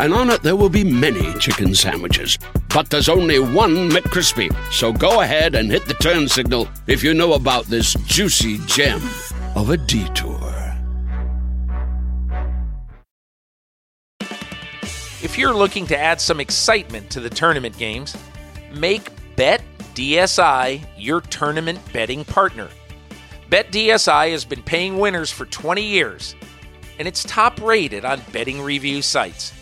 and on it there will be many chicken sandwiches. But there's only one McCrispy. So go ahead and hit the turn signal if you know about this juicy gem of a detour. If you're looking to add some excitement to the tournament games, make Bet DSI your tournament betting partner. BetDSI has been paying winners for 20 years, and it's top rated on betting review sites.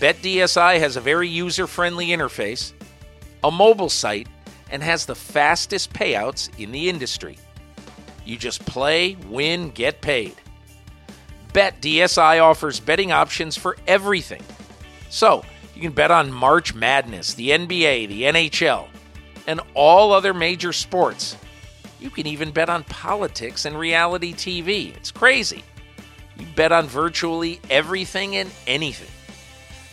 BetDSI has a very user friendly interface, a mobile site, and has the fastest payouts in the industry. You just play, win, get paid. BetDSI offers betting options for everything so, you can bet on March Madness, the NBA, the NHL, and all other major sports. You can even bet on politics and reality TV. It's crazy. You bet on virtually everything and anything.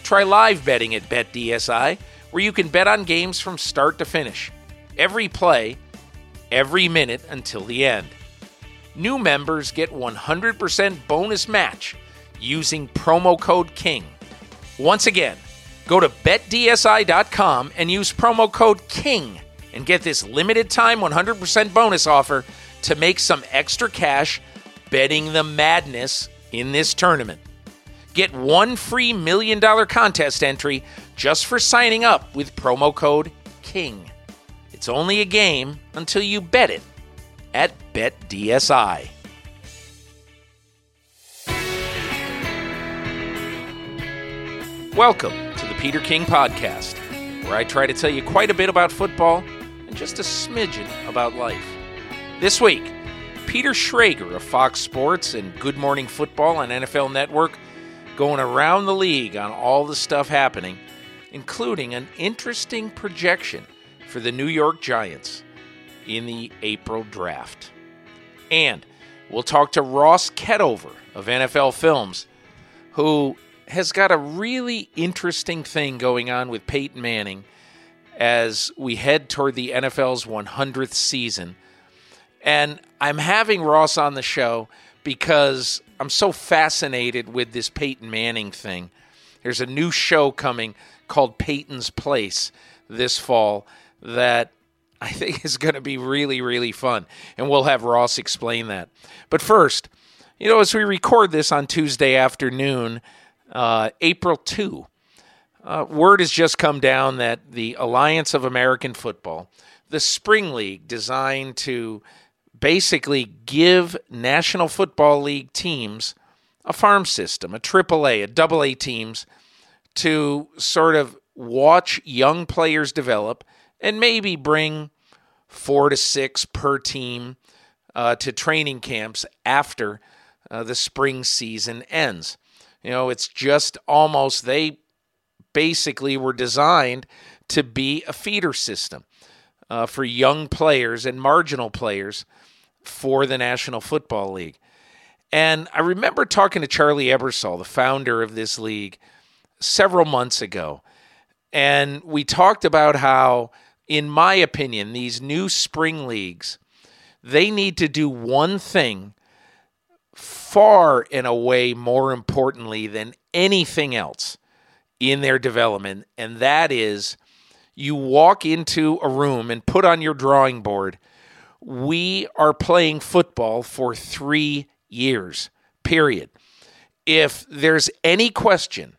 Try live betting at BetDSI, where you can bet on games from start to finish, every play, every minute until the end. New members get 100% bonus match using promo code KING. Once again, go to betdsi.com and use promo code KING and get this limited time 100% bonus offer to make some extra cash betting the madness in this tournament. Get one free million dollar contest entry just for signing up with promo code KING. It's only a game until you bet it at BetDSI. Welcome to the Peter King Podcast, where I try to tell you quite a bit about football and just a smidgen about life. This week, Peter Schrager of Fox Sports and Good Morning Football on NFL Network going around the league on all the stuff happening, including an interesting projection for the New York Giants in the April draft. And we'll talk to Ross Ketover of NFL Films, who has got a really interesting thing going on with Peyton Manning as we head toward the NFL's 100th season. And I'm having Ross on the show because I'm so fascinated with this Peyton Manning thing. There's a new show coming called Peyton's Place this fall that I think is going to be really, really fun. And we'll have Ross explain that. But first, you know, as we record this on Tuesday afternoon, uh, April 2. Uh, word has just come down that the Alliance of American Football, the Spring League designed to basically give National Football League teams a farm system, a AAA, a double A teams to sort of watch young players develop and maybe bring four to six per team uh, to training camps after uh, the spring season ends. You know, it's just almost, they basically were designed to be a feeder system uh, for young players and marginal players for the National Football League. And I remember talking to Charlie Ebersol, the founder of this league, several months ago. And we talked about how, in my opinion, these new spring leagues, they need to do one thing far and away more importantly than anything else in their development, and that is you walk into a room and put on your drawing board, we are playing football for three years, period. If there's any question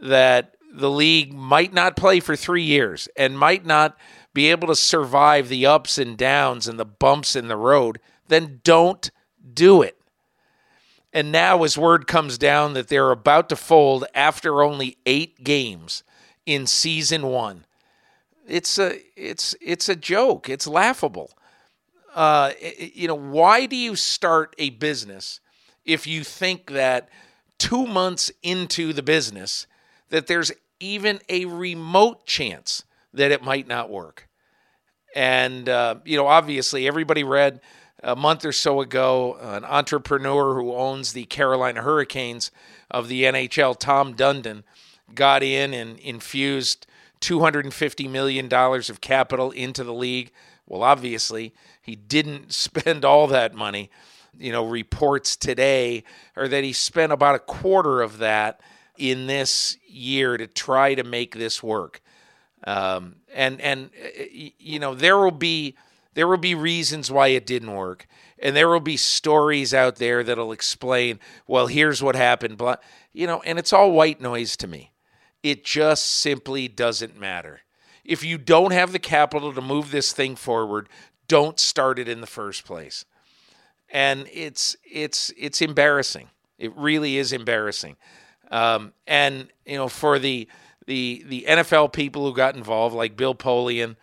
that the league might not play for three years and might not be able to survive the ups and downs and the bumps in the road, then don't do it. And now, as word comes down that they're about to fold after only eight games in season one, it's a it's it's a joke. It's laughable. Uh, you know, why do you start a business if you think that two months into the business that there's even a remote chance that it might not work. And, uh, you know, obviously, everybody read a month or so ago an entrepreneur who owns the Carolina Hurricanes of the NHL, Tom Dundon, got in and infused $250 million of capital into the league. Well, obviously, he didn't spend all that money. You know, reports today are that he spent about a quarter of that in this year to try to make this work. Um, and and you know there will be there will be reasons why it didn't work, and there will be stories out there that'll explain. Well, here's what happened. Blah, you know, and it's all white noise to me. It just simply doesn't matter. If you don't have the capital to move this thing forward, don't start it in the first place. And it's it's it's embarrassing. It really is embarrassing. Um, and you know, for the the the NFL people who got involved, like Bill Polian,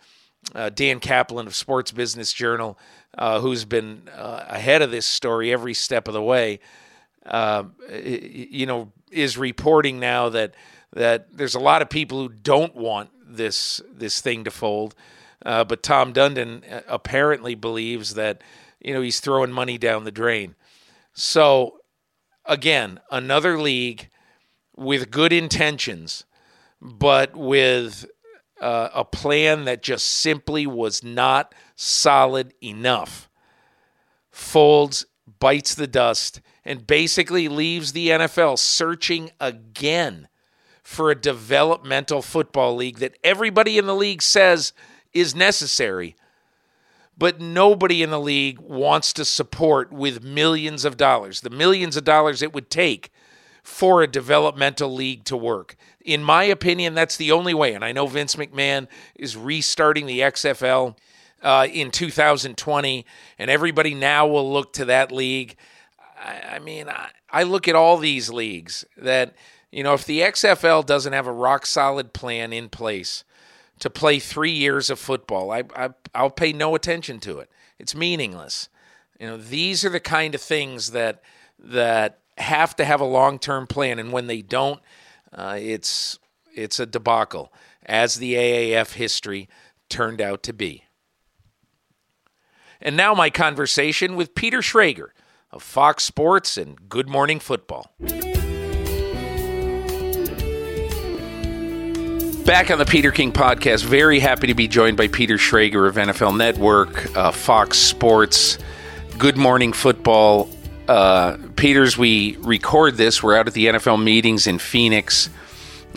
uh, Dan Kaplan of Sports Business Journal, uh, who's been uh, ahead of this story every step of the way, um, you know, is reporting now that that there's a lot of people who don't want this this thing to fold, uh, but Tom Dundon uh, apparently believes that you know he's throwing money down the drain. So again, another league with good intentions, but with uh, a plan that just simply was not solid enough. Folds, bites the dust, and basically leaves the NFL searching again for a developmental football league that everybody in the league says is necessary. But nobody in the league wants to support with millions of dollars, the millions of dollars it would take for a developmental league to work. In my opinion, that's the only way. And I know Vince McMahon is restarting the XFL uh, in 2020, and everybody now will look to that league. I, I mean, I, I look at all these leagues that, you know, if the XFL doesn't have a rock solid plan in place to play three years of football, I, I, I'll pay no attention to it. It's meaningless. You know, these are the kind of things that that have to have a long term plan, and when they don't, uh, it's it's a debacle, as the AAF history turned out to be. And now my conversation with Peter Schrager of Fox Sports and Good Morning Football. Back on the Peter King podcast, very happy to be joined by Peter Schrager of NFL Network, uh, Fox Sports, Good Morning Football, uh, Peters, we record this. We're out at the NFL meetings in Phoenix.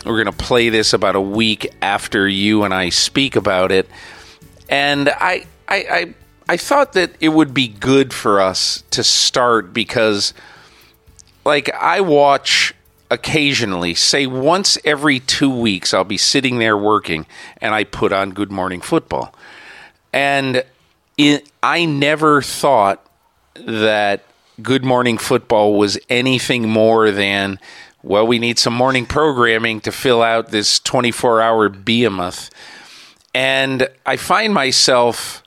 We're going to play this about a week after you and I speak about it. And I, I, I, I thought that it would be good for us to start because, like, I watch occasionally, say once every two weeks, I'll be sitting there working and I put on Good Morning Football. And it, I never thought that Good Morning Football was anything more than, well, we need some morning programming to fill out this 24 hour behemoth. And I find myself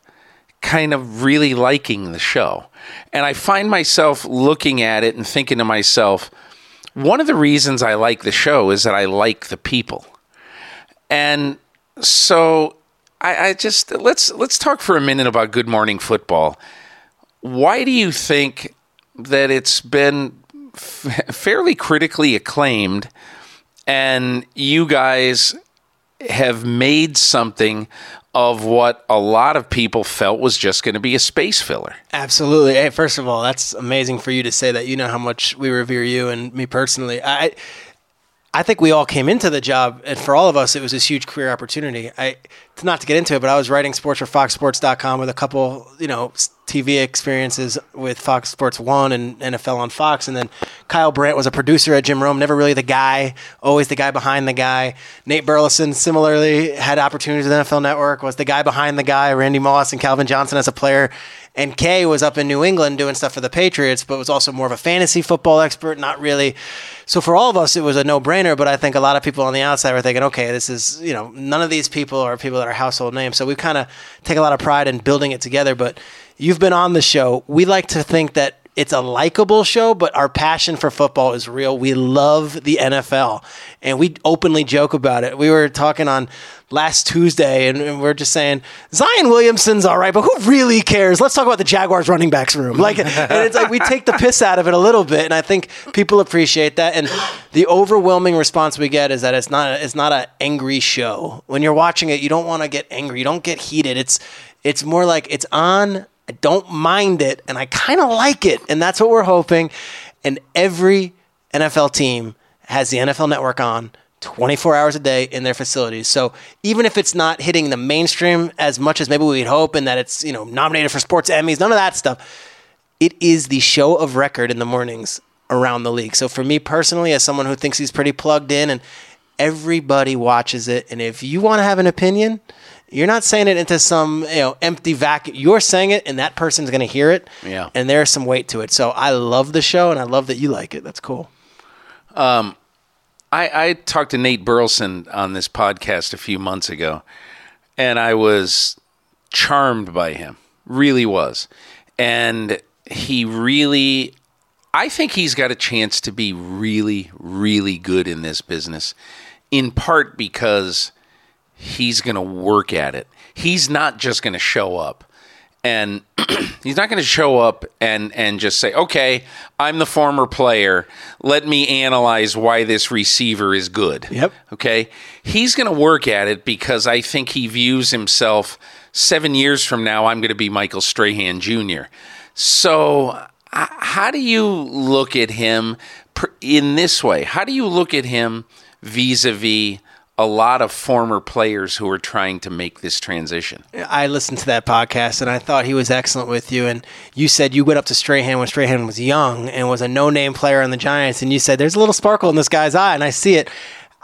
kind of really liking the show. And I find myself looking at it and thinking to myself, one of the reasons I like the show is that I like the people. And so I, I just let's let's talk for a minute about Good Morning Football. Why do you think that it's been f- fairly critically acclaimed, and you guys have made something of what a lot of people felt was just going to be a space filler. Absolutely. Hey, first of all, that's amazing for you to say that. You know how much we revere you and me personally. I I think we all came into the job, and for all of us, it was this huge career opportunity. I, not to get into it, but I was writing sports for FoxSports.com with a couple, you know, TV experiences with Fox Sports One and NFL on Fox, and then Kyle Brandt was a producer at Jim Rome, never really the guy, always the guy behind the guy. Nate Burleson similarly had opportunities with NFL Network, was the guy behind the guy. Randy Moss and Calvin Johnson as a player and Kay was up in New England doing stuff for the Patriots, but was also more of a fantasy football expert, not really. So for all of us, it was a no brainer. But I think a lot of people on the outside were thinking, okay, this is, you know, none of these people are people that are household names. So we kind of take a lot of pride in building it together. But you've been on the show. We like to think that It's a likable show, but our passion for football is real. We love the NFL, and we openly joke about it. We were talking on last Tuesday, and, we're just saying Zion Williamson's all right, but who really cares? Let's talk about the Jaguars running backs room. Like, and it's like we take the piss out of it a little bit, and I think people appreciate that. And the overwhelming response we get is that it's not it's not an angry show. When you're watching it, you don't want to get angry, you don't get heated. It's it's more like it's on. I don't mind it, and I kind of like it, and that's what we're hoping. And every NFL team has the NFL Network on 24 hours a day in their facilities. So even if it's not hitting the mainstream as much as maybe we'd hope, and that it's you know nominated for sports Emmys, none of that stuff. It is the show of record in the mornings around the league. So for me personally, as someone who thinks he's pretty plugged in, and everybody watches it, and if you want to have an opinion, you're not saying it into some you know empty vacuum. You're saying it, and that person's going to hear it. Yeah. And there's some weight to it. So I love the show, and I love that you like it. That's cool. Um, I, I talked to Nate Burleson on this podcast a few months ago, and I was charmed by him. Really was. And he really, I think he's got a chance to be really, really good in this business, in part because he's going to work at it. He's not just going to show up. And he's not going to show up and, and just say, okay, I'm the former player. Let me analyze why this receiver is good. Yep. Okay. He's going to work at it because I think he views himself seven years from now, I'm going to be Michael Strahan Jr. So, how do you look at him in this way? How do you look at him vis a vis a lot of former players who are trying to make this transition? I listened to that podcast and I thought he was excellent with you. And you said you went up to Strahan when Strahan was young and was a no name player on the Giants. And you said, There's a little sparkle in this guy's eye. And I see it.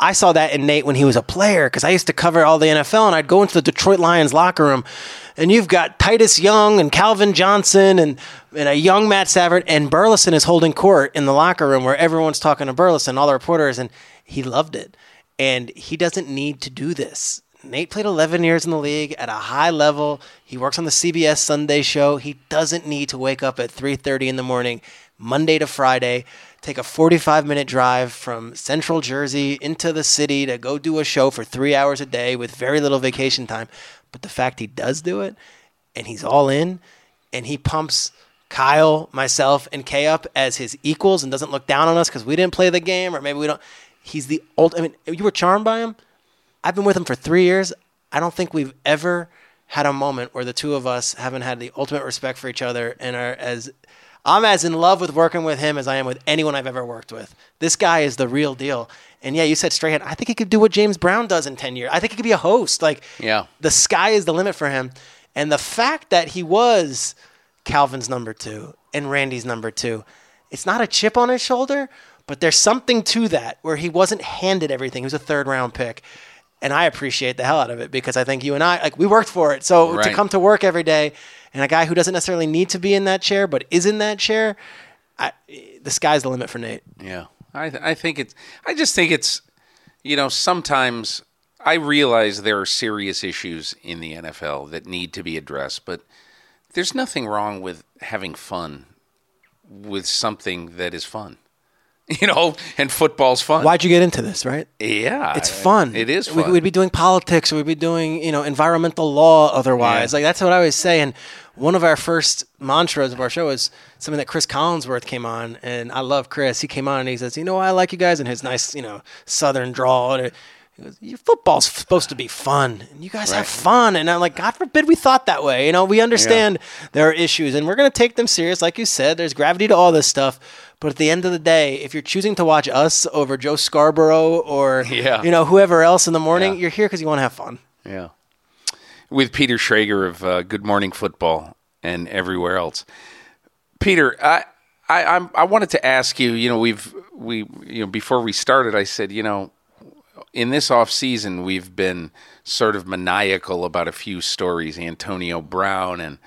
I saw that in Nate when he was a player because I used to cover all the NFL and I'd go into the Detroit Lions locker room and you've got Titus Young and Calvin Johnson and, and a young Matt Stafford and Burleson is holding court in the locker room where everyone's talking to Burleson, all the reporters, and he loved it. And he doesn't need to do this. Nate played 11 years in the league at a high level. He works on the CBS Sunday show. He doesn't need to wake up at 3:30 in the morning Monday to Friday, take a 45 minute drive from central Jersey into the city to go do a show for 3 hours a day with very little vacation time. But the fact he does do it and he's all in and he pumps Kyle, myself, and Kay up as his equals and doesn't look down on us because we didn't play the game or maybe we don't. He's the old. I mean, you were charmed by him. I've been with him for three years. I don't think we've ever had a moment where the two of us haven't had the ultimate respect for each other and are as. I'm as in love with working with him as I am with anyone I've ever worked with. This guy is the real deal. And yeah, you said Strahan. I think he could do what James Brown does in 10 years. I think he could be a host. Like, Yeah. the sky is the limit for him. And the fact that he was Calvin's number two and Randy's number two, it's not a chip on his shoulder, but there's something to that where he wasn't handed everything. He was a third round pick. And I appreciate the hell out of it because I think you and I, like, we worked for it. So to come to work every day and a guy who doesn't necessarily need to be in that chair, but is in that chair, I, the sky's the limit for Nate. Yeah, I th- I think it's. I just think it's. You know, sometimes I realize there are serious issues in the NFL that need to be addressed, but there's nothing wrong with having fun with something that is fun. You know, and football's fun. Why'd you get into this, right? Yeah, It's fun. It is We, fun. we'd be doing politics. We'd be doing, you know, environmental law otherwise. Yeah. Like, that's what I always say. And one of our first mantras of our show is something that Chris Collinsworth came on. And I love Chris. He came on and he says, you know why I like you guys? And his nice, you know, southern drawl. He goes, Your football's supposed to be fun. And you guys have fun. And I'm like, God forbid we thought that way. You know, we understand there are issues and we're going to take them serious. Like you said, there's gravity to all this stuff. But at the end of the day, if you're choosing to watch us over Joe Scarborough or Yeah. you know whoever else in the morning, Yeah. you're here because you want to have fun. Yeah. With Peter Schrager of uh, Good Morning Football and everywhere else. Peter, I, I, I'm, I wanted to ask you. You know, we've we you know before we started, I said, you know, in this off season, we've been sort of maniacal about a few stories, Antonio Brown and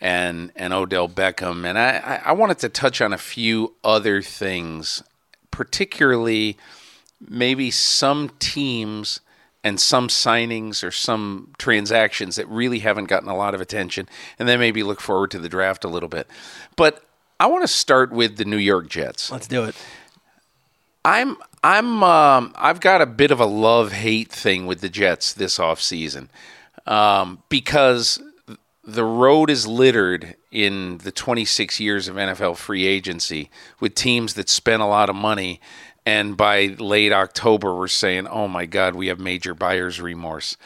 and and Odell Beckham, and I, I, I wanted to touch on a few other things, particularly maybe some teams and some signings or some transactions that really haven't gotten a lot of attention, and then maybe look forward to the draft a little bit. But I want to start with the New York Jets. Let's do it. I'm I'm um, I've got a bit of a love hate thing with the Jets this offseason um, because the road is littered in the 26 years of NFL free agency with teams that spent a lot of money. And by late October, we're saying, oh my God, we have major buyer's remorse.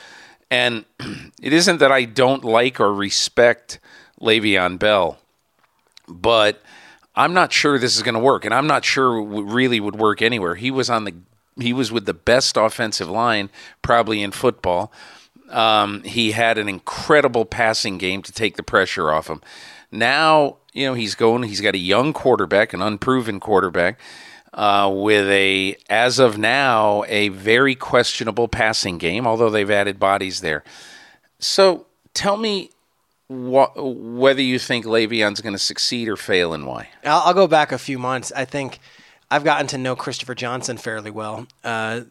And it isn't that I don't like or respect Le'Veon Bell, but I'm not sure this is going to work. And I'm not sure it really would work anywhere. He was on the he was with the best offensive line probably in football. Um, he had an incredible passing game to take the pressure off him. Now, you know, he's going, he's got a young quarterback, an unproven quarterback, uh, with a, as of now, a very questionable passing game, although they've added bodies there. So tell me wh- whether you think Le'Veon's going to succeed or fail and why. I'll, I'll, go back a few months. I think I've gotten to know Christopher Johnson fairly well. Uh,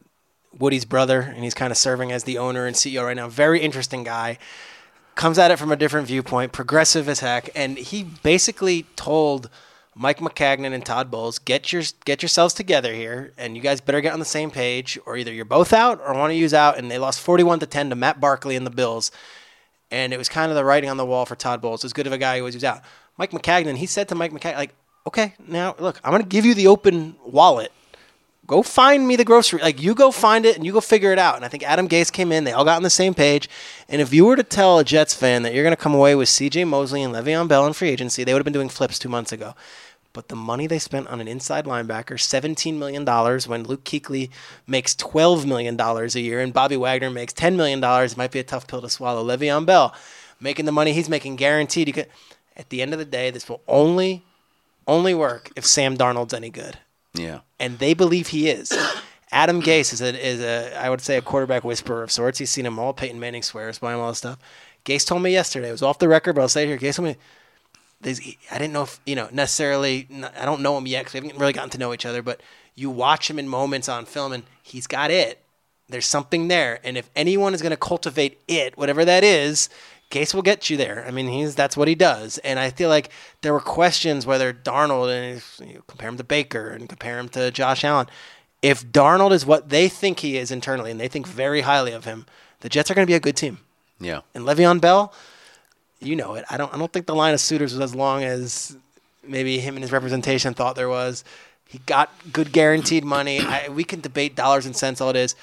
Woody's brother, and he's kind of serving as the owner and CEO right now. Very interesting guy. Comes at it from a different viewpoint, progressive as heck, and he basically told Mike Maccagnan and Todd Bowles, "Get your get yourselves together here, and you guys better get on the same page, or either you're both out or one of you's out." And they lost 41 to 10 to Matt Barkley and the Bills, and it was kind of the writing on the wall for Todd Bowles. As good of a guy he was, he was out. Mike Maccagnan, he said to Mike Maccagnan, like, "Okay, now look, I'm going to give you the open wallet." Go find me the grocery. Like you go find it and you go figure it out. And I think Adam Gase came in. They all got on the same page. And if you were to tell a Jets fan that you're going to come away with C.J. Mosley and Le'Veon Bell in free agency, they would have been doing flips two months ago. But the money they spent on an inside linebacker, $17 million, when Luke Kuechly makes $12 million a year and Bobby Wagner makes $10 million, it might be a tough pill to swallow. Le'Veon Bell making the money he's making guaranteed. Could, at the end of the day, this will only only work if Sam Darnold's any good. Yeah. And they believe he is. Adam Gase is a, is a, I would say, a quarterback whisperer of sorts. He's seen him all. Peyton Manning swears by him, all this stuff. Gase told me yesterday, it was off the record, but I'll say it here. Gase told me, I didn't know if, you know, necessarily, I don't know him yet because we haven't really gotten to know each other, but you watch him in moments on film and he's got it. There's something there. And if anyone is going to cultivate it, whatever that is, Gase will get you there. I mean, he's that's what he does. And I feel like there were questions whether Darnold and you compare him to Baker and compare him to Josh Allen. If Darnold is what they think he is internally, and they think very highly of him, the Jets are going to be a good team. Yeah. And Le'Veon Bell, you know it. I don't. I don't think the line of suitors was as long as maybe him and his representation thought there was. He got good guaranteed money. I, we can debate dollars and cents all it is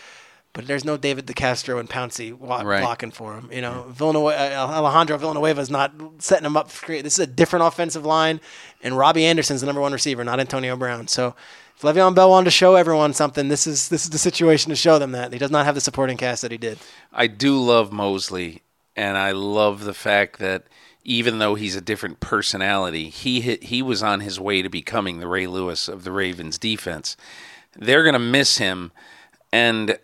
but there's no David DeCastro and Pouncey wa- right. blocking for him. You know, Villanueva, uh, Alejandro Villanueva is not setting him up. For, this is a different offensive line, and Robbie Anderson's the number one receiver, not Antonio Brown. So if Le'Veon Bell wanted to show everyone something, this is this is the situation to show them that he does not have the supporting cast that he did. I do love Mosley, and I love the fact that even though he's a different personality, he hit, he was on his way to becoming the Ray Lewis of the Ravens defense. They're going to miss him, and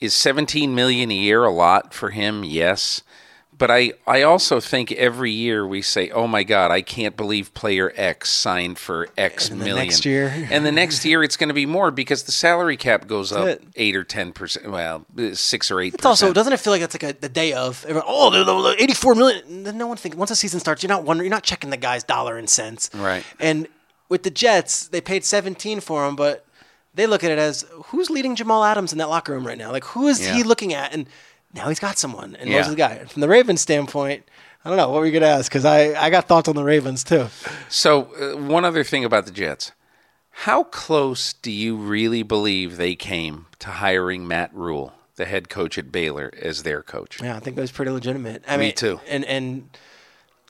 is 17 million a year a lot for him? Yes. But I, I also think every year we say, "Oh my God, I can't believe player X signed for X and million." Next year, and the next year it's going to be more because the salary cap goes up it. eight or ten percent. Well, six or eight. It's also doesn't it feel like it's like a, the day of oh, oh, eighty-four million. Then No one thinks once the season starts, you're not wondering, you're not checking the guy's dollar and cents, right? And with the Jets, they paid seventeen for him, but they look at it as who's leading Jamal Adams in that locker room right now? Like who is yeah. he looking at? And now he's got someone, and yeah. the guy. From the Ravens standpoint, I don't know what were you gonna ask because I I got thoughts on the Ravens too. So uh, one other thing about the Jets. How close do you really believe they came to hiring Matt Rhule, the head coach at Baylor, as their coach? Yeah, I think it was pretty legitimate. I Me mean, too. And and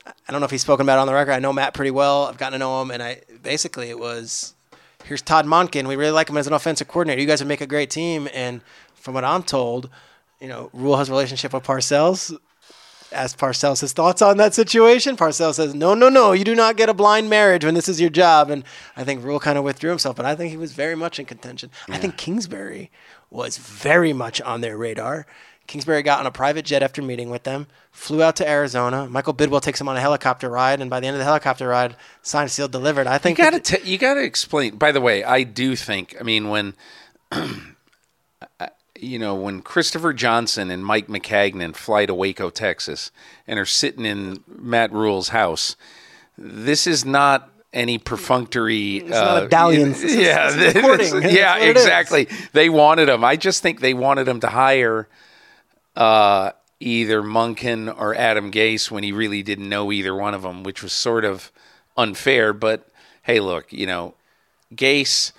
I don't know if he's spoken about it on the record. I know Matt pretty well. I've gotten to know him, and I basically it was here's Todd Monken. We really like him as an offensive coordinator. You guys would make a great team. And from what I'm told, you know, Rhule has a relationship with Parcells. Asked Parcells his thoughts on that situation. Parcells says, no, no, no, you do not get a blind marriage when this is your job. And I think Rhule kind of withdrew himself, but I think he was very much in contention. Yeah. I think Kingsbury was very much on their radar. Kingsbury got on a private jet after meeting with them, flew out to Arizona. Michael Bidwill takes him on a helicopter ride, and by the end of the helicopter ride, signed, sealed, delivered. I think you got to you got to explain. By the way, I do think. I mean, when you know when Christopher Johnson and Mike Maccagnan fly to Waco, Texas, and are sitting in Matt Rhule's house, this is not any perfunctory. It's not medallions. yeah, it's recording. yeah, That's what exactly. They wanted him. I just think they wanted him to hire uh, either Monken or Adam Gase when he really didn't know either one of them, which was sort of unfair. But hey, look, you know, Gase.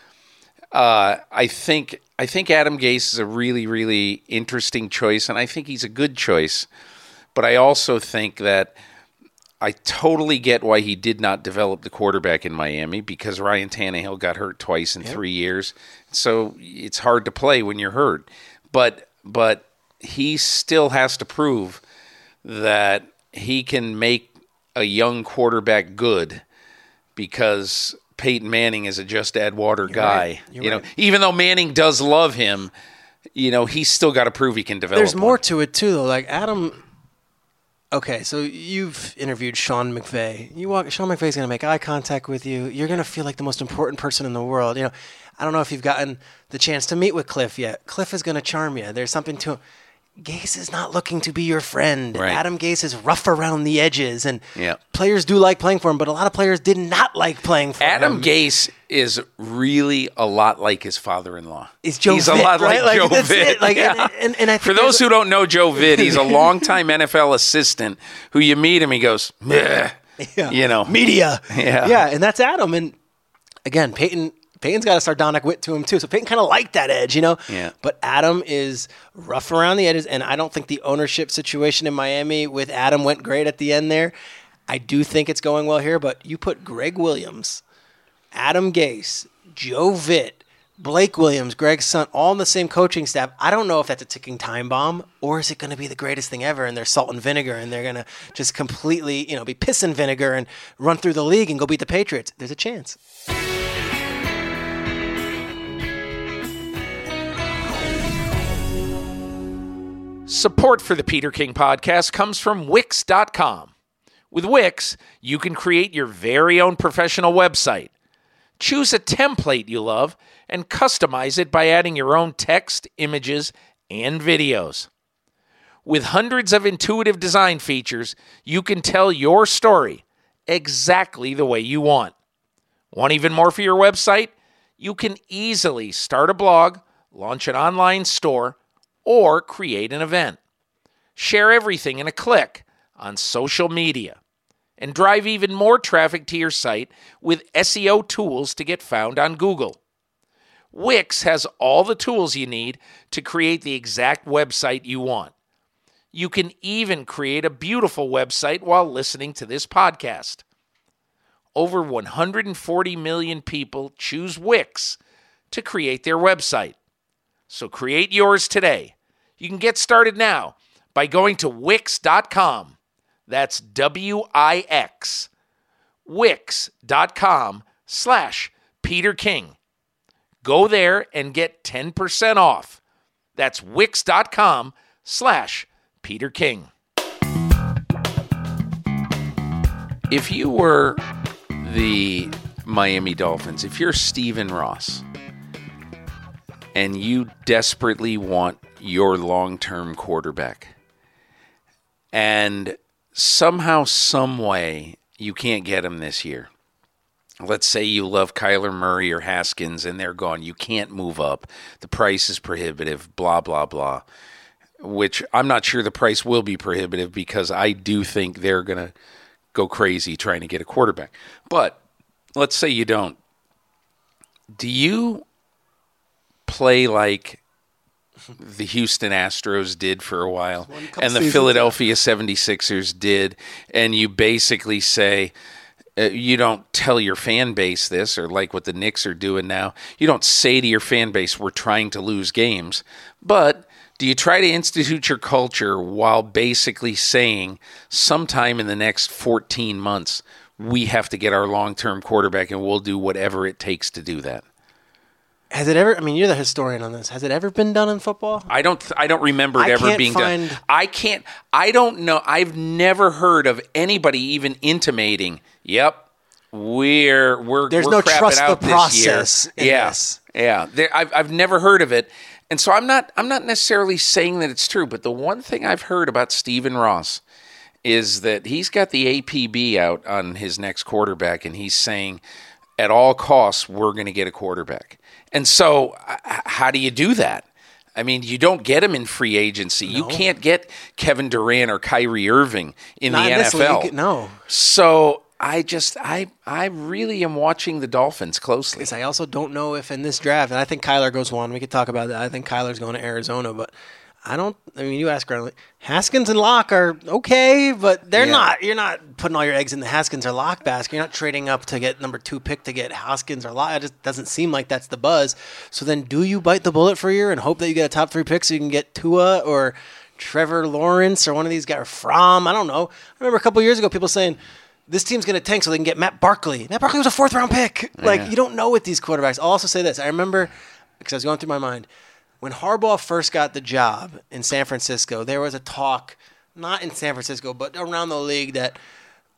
Uh, I think I think Adam Gase is a really really interesting choice, and I think he's a good choice. But I also think that I totally get why he did not develop the quarterback in Miami because Ryan Tannehill got hurt twice in three years, so it's hard to play when you're hurt. But but he still has to prove that he can make a young quarterback good because Peyton Manning is a just add water guy. You're you know, right. even though Manning does love him, you know, he's still got to prove he can develop. There's more to it too, though. Like Adam. Okay, so you've interviewed Sean McVay. You walk. Sean McVay's going to make eye contact with you. You're going to feel like the most important person in the world. You know, I don't know if you've gotten the chance to meet with Cliff yet. Cliff is going to charm you. There's something to him. Gase is not looking to be your friend. Right. Adam Gase is rough around the edges, and Yeah. players do like playing for him, but a lot of players did not like playing for Adam him. Adam Gase is really a lot like his father-in-law. Is Joe he's a lot right? like, Like, Joe Vitt. Like, and- Yeah. and- and I for those who don't know Joe Vitt, he's a longtime NFL assistant who you meet him, he goes, Meh. Yeah. you know, media. Yeah. yeah, and that's Adam. And again, Peyton Peyton's got a sardonic wit to him too, so Peyton kind of liked that edge, you know. Yeah. But Adam is rough around the edges, and I don't think the ownership situation in Miami with Adam went great at the end there. I do think it's going well here, but you put Gregg Williams, Adam Gase, Joe Vitt. Blake Williams, Gregg's son, all in the same coaching staff. I don't know if that's a ticking time bomb or is it going to be the greatest thing ever and they're salt and vinegar and they're going to just completely, you know, be piss and vinegar and run through the league and go beat the Patriots. There's a chance. Support for the Peter King podcast comes from Wix.com. With Wix, you can create your very own professional website. Choose a template you love and customize it by adding your own text, images, and videos. With hundreds of intuitive design features, you can tell your story exactly the way you want. Want even more for your website? You can easily start a blog, launch an online store, or create an event. Share everything in a click on social media and drive even more traffic to your site with SEO tools to get found on Google. Wix has all the tools you need to create the exact website you want. You can even create a beautiful website while listening to this podcast. Over 140 million people choose Wix to create their website. So create yours today. You can get started now by going to Wix.com. That's W I X. Wix.com slash Peter King. Go there and get 10% off. That's Wix.com slash Peter King. If you were the Miami Dolphins, if you're Stephen Ross and you desperately want your long term quarterback, and somehow, some way, you can't get him this year. Let's say you love Kyler Murray or Haskins and they're gone. You can't move up. The price is prohibitive, blah, blah, blah. Which I'm not sure the price will be prohibitive because I do think they're going to go crazy trying to get a quarterback. But let's say you don't. Do you play like the Houston Astros did for a while and the Philadelphia 76ers did and you basically say uh, you don't tell your fan base this or like what the Knicks are doing now. You don't say to your fan base we're trying to lose games, but do you try to institute your culture while basically saying sometime in the next 14 months we have to get our long-term quarterback and we'll do whatever it takes to do that? Has it ever? I mean, you're the historian on this. Has it ever been done in football? I don't. I don't remember it I ever being done. I can't. I don't know. I've never heard of anybody even intimating. Yep, we're we're There's we're no trust the process Yes, yeah, yeah. There, I've I've never heard of it, and so I'm not. I'm not necessarily saying that it's true. But the one thing I've heard about Stephen Ross is that he's got the APB out on his next quarterback, and he's saying, at all costs, we're going to get a quarterback. And so, how do you do that? I mean, you don't get him in free agency. You can't get Kevin Durant or Kyrie Irving in Not the in NFL. league, no. So I just I I really am watching the Dolphins closely. Because I also don't know if in this draft, and I think Kyler goes one. We could talk about that. I think Kyler's going to Arizona, but I don't. I mean, you ask Granley, Haskins and Lock are okay, but they're Yeah. not. You're not putting all your eggs in the Haskins or Lock basket. You're not trading up to get number two pick to get Haskins or Lock. It just doesn't seem like that's the buzz. So then, do you bite the bullet for a year and hope that you get a top three pick so you can get Tua or Trevor Lawrence or one of these guys or Fromm? I don't know. I remember a couple years ago, people saying. This team's going to tank so they can get Matt Barkley. Matt Barkley was a fourth round pick. Like, you don't know with these quarterbacks. I'll also say this. I remember, because I was going through my mind, when Harbaugh first got the job in San Francisco, there was a talk, not in San Francisco, but around the league that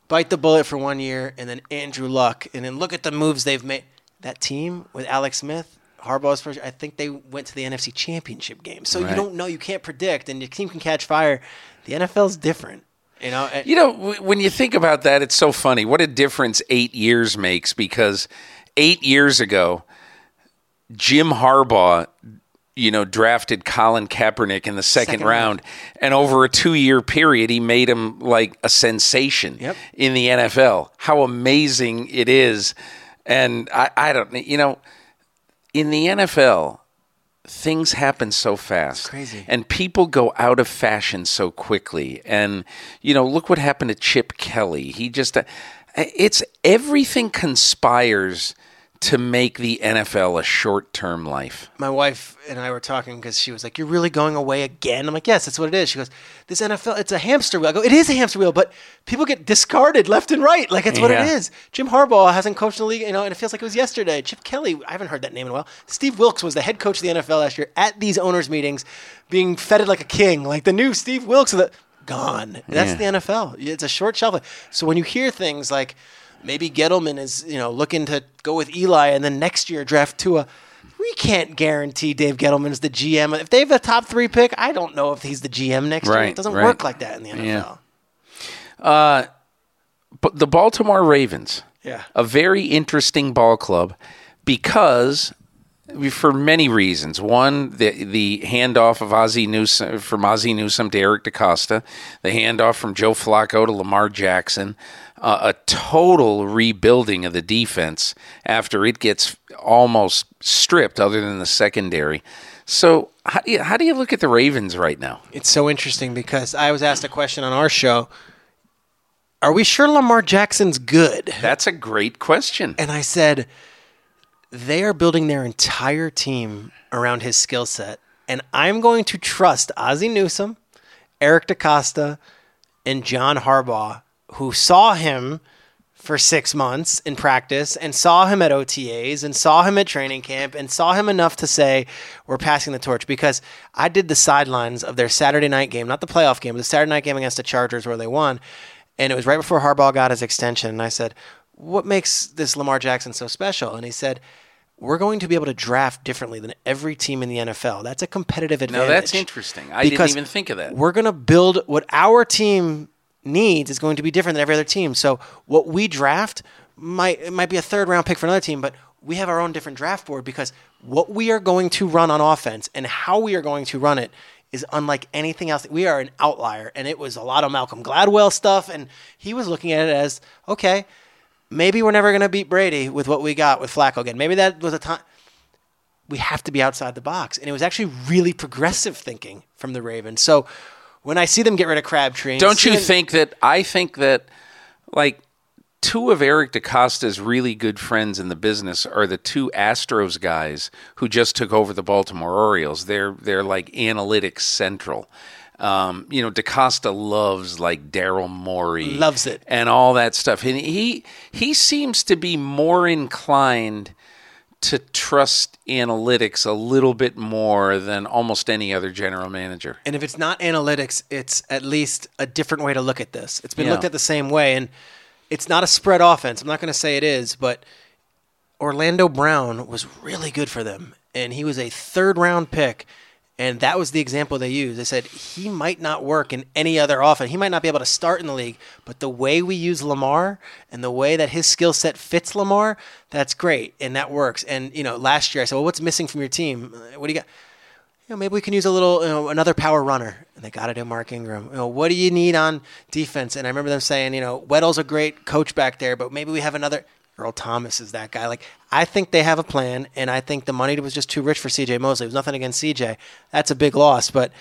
bite the bullet for one year and then Andrew Luck, and then look at the moves they've made. That team with Alex Smith, Harbaugh's first, I think they went to the NFC Championship game. So you don't know, you can't predict, and your team can catch fire. The NFL's different, you know. and- You know, when you think about that, it's so funny. What a difference eight years makes because eight years ago, Jim Harbaugh, you know, drafted Colin Kaepernick in the second, Second round, and over a two-year period, he made him like a sensation Yep. in the NFL. How amazing it is! And I, I don't, you know, in the NFL, things happen so fast. crazy. And people go out of fashion so quickly. And, you know, look what happened to Chip Kelly. He just, uh, it's everything conspires to make the NFL a short term life. my wife and I were talking because she was like, "You're really going away again?" I'm like, "Yes, that's what it is." She goes, "This NFL, it's a hamster wheel." I go, "It is a hamster wheel, but people get discarded left and right. Like it's what it is. Jim Harbaugh hasn't coached the league, you know, and it feels like it was yesterday. Chip Kelly, I haven't heard that name in a while. Steve Wilks was the head coach of the NFL last year at these owners' meetings, being feted like a king, like the new Steve Wilks. Of the, gone. That's Yeah. the NFL. It's a short shelf life. So when you hear things like maybe Gettleman is you know looking to go with Eli and then next year draft Tua. We can't guarantee Dave Gettleman's the GM. If they have a top three pick, I don't know if he's the GM next year. It doesn't right. work like that in the NFL. Yeah. Uh, but the Baltimore Ravens, Yeah. a very interesting ball club because for many reasons. One, the the handoff of Ozzie Newsome from Ozzie Newsome to Eric DeCosta, the handoff from Joe Flacco to Lamar Jackson, uh, a total rebuilding of the defense after it gets almost stripped, other than the secondary. So, how do you, how do you look at the Ravens right now? It's so interesting because I was asked a question on our show. Are we sure Lamar Jackson's good? That's a great question. And I said, they are building their entire team around his skill set. And I'm going to trust Ozzie Newsome, Eric DeCosta, and John Harbaugh, who saw him for six months in practice and saw him at OTAs and saw him at training camp and saw him enough to say, we're passing the torch. Because I did the sidelines of their Saturday night game, not the playoff game, but the Saturday night game against the Chargers where they won. And it was right before Harbaugh got his extension. And I said, what makes this Lamar Jackson so special? And he said, we're going to be able to draft differently than every team in the NFL. That's a competitive advantage. Now that's interesting. I didn't even think of that. We're going to build what our team needs is going to be different than every other team. So what we draft might it might be a third round pick for another team, but we have our own different draft board because what we are going to run on offense and how we are going to run it is unlike anything else. We are an outlier, and it was a lot of Malcolm Gladwell stuff, and he was looking at it as okay, maybe we're never going to beat Brady with what we got with Flacco again. Maybe that was a time we have to be outside the box. And it was actually really progressive thinking from the Ravens. So when I see them get rid of Crabtree, Don't you them- think that I think that like two of Eric DeCosta's really good friends in the business are the two Astros guys who just took over the Baltimore Orioles. They're they're like analytics central. Um, you know, DaCosta loves like Daryl Morey, Loves it. and all that stuff. And he he seems to be more inclined to trust analytics a little bit more than almost any other general manager. And if it's not analytics, it's at least a different way to look at this. It's been Yeah. looked at the same way. And it's not a spread offense. I'm not going to say it is, but Orlando Brown was really good for them. And he was a third round pick. And that was the example they used. They said he might not work in any other offense. He might not be able to start in the league, but the way we use Lamar and the way that his skill set fits Lamar, that's great and that works. And you know, last year I said, "Well, what's missing from your team? What do you got?" You know, maybe we can use a little, you know, another power runner. And they got it in Mark Ingram. You know, what do you need on defense? And I remember them saying, you know, Weddle's a great coach back there, but maybe we have another. Earl Thomas is that guy. Like, I think they have a plan, and I think the money was just too rich for CJ Mosley. It was nothing against CJ. That's a big loss, but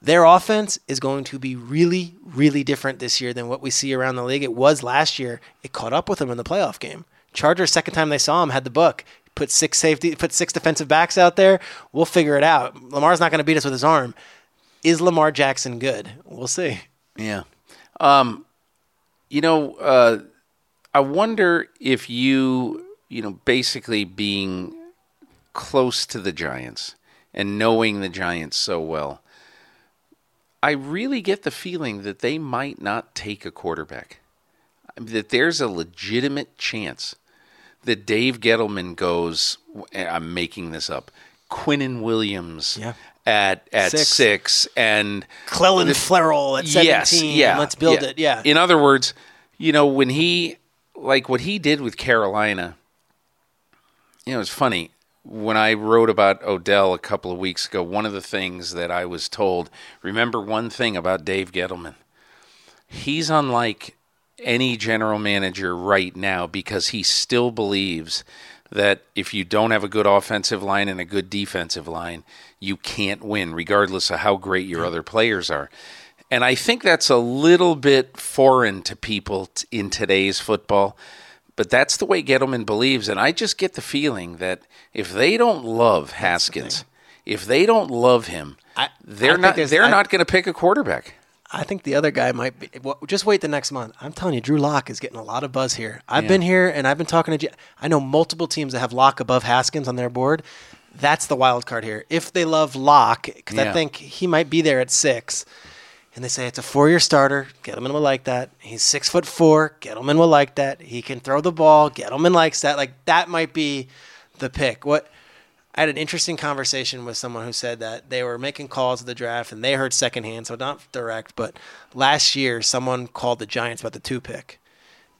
their offense is going to be really, really different this year than what we see around the league. It was last year. It caught up with them in the playoff game. Chargers, second time they saw him, had the book. Put six safety, put six defensive backs out there. We'll figure it out. Lamar's not going to beat us with his arm. Is Lamar Jackson good? We'll see. Yeah. Um, you know, uh, I wonder if you, you know, basically being close to the Giants and knowing the Giants so well, I really get the feeling that they might not take a quarterback. That there's a legitimate chance that Dave Gettleman goes, I'm making this up, Quinnen Williams Yeah. at at Six. six, and Clelin Ferrell at 17. Yes, yeah. Let's build yeah. it. Yeah. In other words, you know, when he like what he did with Carolina, you know, it's funny. When I wrote about Odell a couple of weeks ago, one of the things that I was told, remember one thing about Dave Gettleman. He's unlike any general manager right now because he still believes that if you don't have a good offensive line and a good defensive line, you can't win, regardless of how great your other players are. And I think that's a little bit foreign to people t- in today's football. But that's the way Gettleman believes. And I just get the feeling that if they don't love Haskins, if they don't love him, I- I they're think not they're I- not going to pick a quarterback. I think the other guy might be. Well, just wait the next month. I'm telling you, Drew Lock is getting a lot of buzz here. I've been here and I've been talking to. J- I know multiple teams that have Lock above Haskins on their board. That's the wild card here. If they love Lock, because I think he might be there at six, and they say it's a four-year starter, Gettleman will like that. He's six foot four. Gettleman will like that. He can throw the ball. Gettleman likes that. Like that might be the pick. What I had an interesting conversation with someone who said that they were making calls at the draft and they heard secondhand, so not direct, but last year someone called the Giants about the two pick.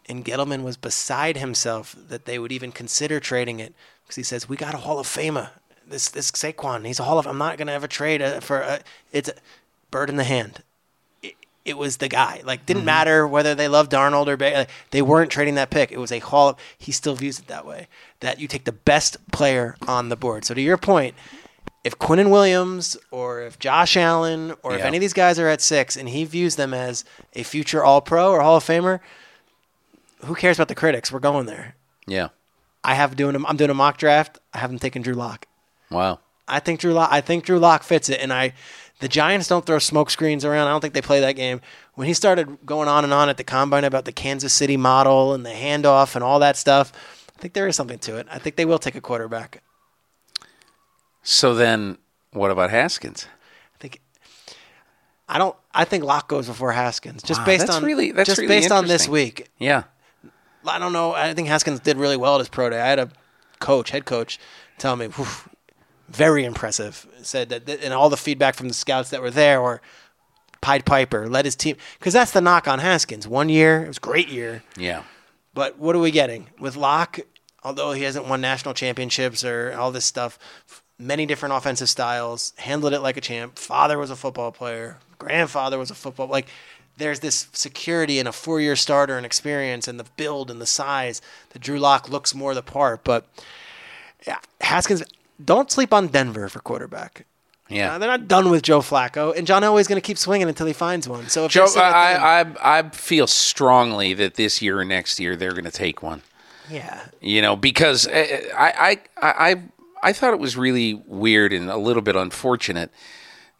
And Gettleman was beside himself that they would even consider trading it because he says, We got a Hall of Famer. This this Saquon, he's a Hall of I'm not to ever trade uh, for a, it's a bird in the hand. It, was the guy. Like, didn't mm-hmm. matter whether they loved Darnold or Bailey. They weren't trading that pick. It was a Hall of, he still views it that way. That you take the best player on the board. So, to your point, if Quinnen Williams or if Josh Allen or if any of these guys are at six and he views them as a future All Pro or Hall of Famer, who cares about the critics? We're going there. Yeah. I have doing I'm doing a mock draft. I haven't taken Drew Lock. Wow. I think Drew Lock. I think Drew Lock fits it, and I. The Giants don't throw smoke screens around. I don't think they play that game. When he started going on and on at the combine about the Kansas City model and the handoff and all that stuff, I think there is something to it. I think they will take a quarterback. So then, what about Haskins? I think. I don't. I think Lock goes before Haskins, just Wow, based that's on really- that's just really based on this week. Yeah. I don't know. I think Haskins did really well at his pro day. I had a coach, head coach, tell me, "Whew, very impressive. Said that, and all the feedback from the scouts that were there were Pied Piper led his team because that's the knock on Haskins. One year, it was a great year, Yeah. but what are we getting with Lock? Although he hasn't won national championships or all this stuff, many different offensive styles, handled it like a champ. Father was a football player. Grandfather was a football like. There's this security in a four-year starter and experience and the build and the size that Drew Lock looks more the part. But yeah, Haskins, don't sleep on Denver for quarterback. Yeah. Uh, they're not done with Joe Flacco, and John Elway's going to keep swinging until he finds one. So if Joe, you're sitting at I, them- I, I feel strongly that this year or next year they're going to take one. yeah, You know, because uh, I, I, I, I thought it was really weird and a little bit unfortunate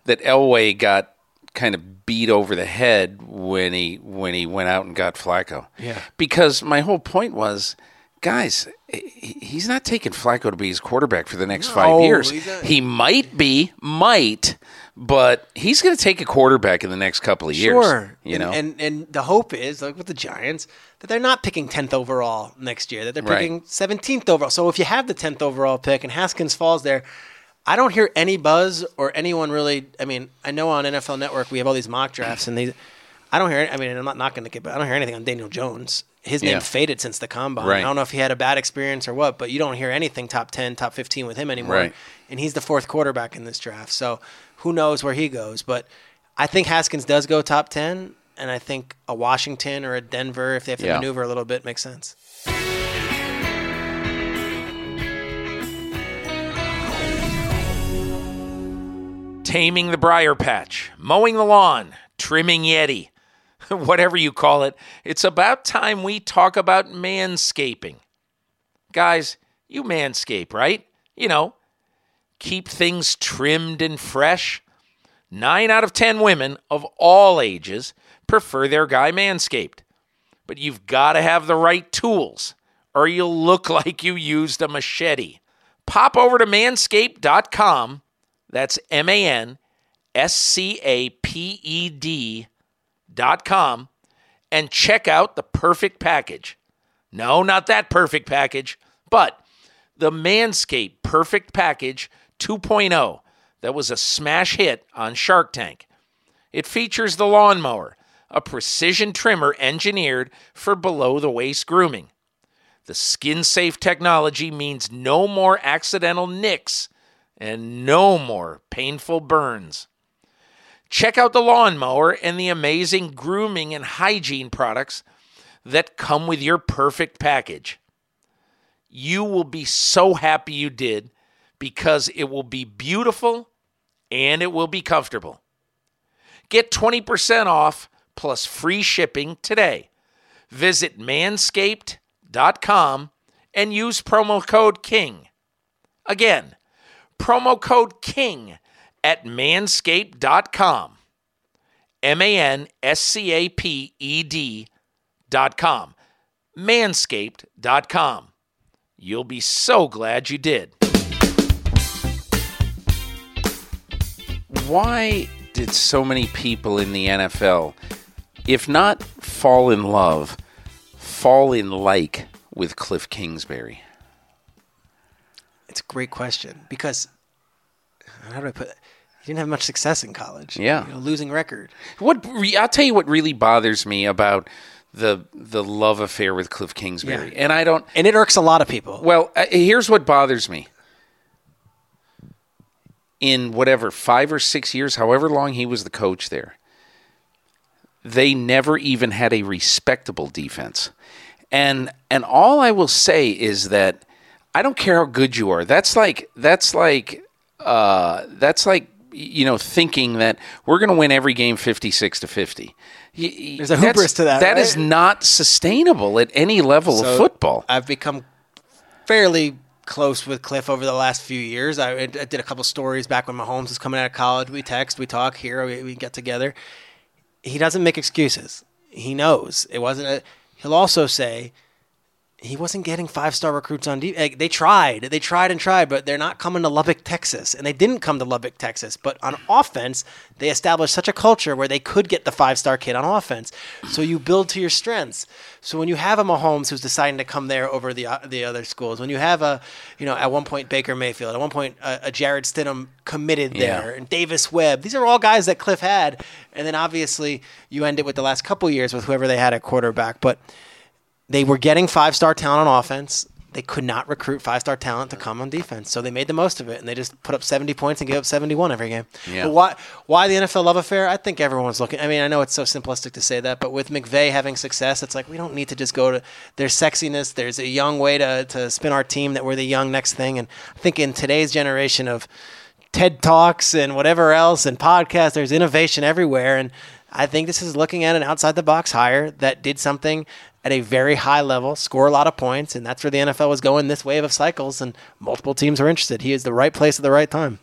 that Elway got kind of beat over the head when he when he went out and got Flacco. Yeah. Because my whole point was, guys, he's not taking Flacco to be his quarterback for the next five years. He might be, might, but he's going to take a quarterback in the next couple of years. Sure. You know. and and the hope is like with the Giants that they're not picking tenth overall next year. That they're picking seventeenth overall. So if you have the tenth overall pick and Haskins falls there, I don't hear any buzz or anyone really. I mean, I know on NFL Network we have all these mock drafts, and they. I don't hear. I mean, I'm not knocking the kid, but I don't hear anything on Daniel Jones. His name Yeah. faded since the combine. Right. I don't know if he had a bad experience or what, but you don't hear anything top ten, top fifteen with him anymore. Right. And he's the fourth quarterback in this draft, so who knows where he goes? But I think Haskins does go top ten, and I think a Washington or a Denver, if they have to Yeah. maneuver a little bit, makes sense. taming the briar patch, mowing the lawn, trimming Yeti, whatever you call it, it's about time we talk about manscaping. Guys, you manscape, right? You know, keep things trimmed and fresh. Nine out of ten women of all ages prefer their guy manscaped. But you've got to have the right tools, or you'll look like you used a machete. Pop over to manscaped.com that's M A N S C A P E D com and check out the perfect package. No, not that perfect package, but the Manscaped Perfect Package 2.0 that was a smash hit on Shark Tank. It features the lawnmower, a precision trimmer engineered for below the waist grooming. The skin safe technology means no more accidental nicks and no more painful burns. Check out the lawnmower and the amazing grooming and hygiene products that come with your perfect package. You will be so happy you did because it will be beautiful and it will be comfortable. Get 20% off plus free shipping today. Visit manscaped.com and use promo code KING. Again, promo code KING at manscaped.com. M A N S C A P E D dot com. Manscaped.com. You'll be so glad you did. Why did so many people in the NFL, if not fall in love, fall in like with Cliff Kingsbury? It's a great question because how do I put? it? He didn't have much success in college. Yeah. You know, losing record. What re- I'll tell you what really bothers me about the the love affair with Cliff Kingsbury, Yeah. and I don't. And it irks a lot of people. Well, uh, here's what bothers me. In whatever five or six years, however long he was the coach there, they never even had a respectable defense. And and all I will say is that I don't care how good you are. That's like that's like uh, that's like you know thinking that we're going to win every game fifty six to fifty. There's a hubris to that, That is right? not sustainable at any level of football. I've become fairly close with Cliff over the last few years. I, I did a couple stories back when Mahomes was coming out of college. We text, we talk here, we, we get together. He doesn't make excuses. He knows it wasn't. A, he'll also say he wasn't getting five star recruits on defense. Like, they tried, they tried and tried, but they're not coming to Lubbock, Texas, and they didn't come to Lubbock, Texas. But on offense, they established such a culture where they could get the five star kid on offense. So you build to your strengths. So when you have a Mahomes who's deciding to come there over the uh, the other schools, when you have a you know at one point Baker Mayfield, at one point uh, a Jarrett Stidham committed there, and Davis Webb, these are all guys that Cliff had, and then obviously you end it with the last couple years with whoever they had at quarterback, but they were getting five star talent on offense. They could not recruit five star talent to come on defense, so they made the most of it, and they just put up seventy points and gave up seventy one every game. Yeah. But why? Why the NFL love affair? I think everyone's looking. I mean, I know it's so simplistic to say that, but with McVay having success, it's like we don't need to just go to. There's sexiness. There's a young way to to spin our team that we're the young next thing, and I think in today's generation of TED Talks and whatever else and podcasts. There's innovation everywhere. And I think this is looking at an outside the box hire that did something at a very high level, score a lot of points. And that's where the NFL was going this wave of cycles. And multiple teams are interested. He is the right place at the right time.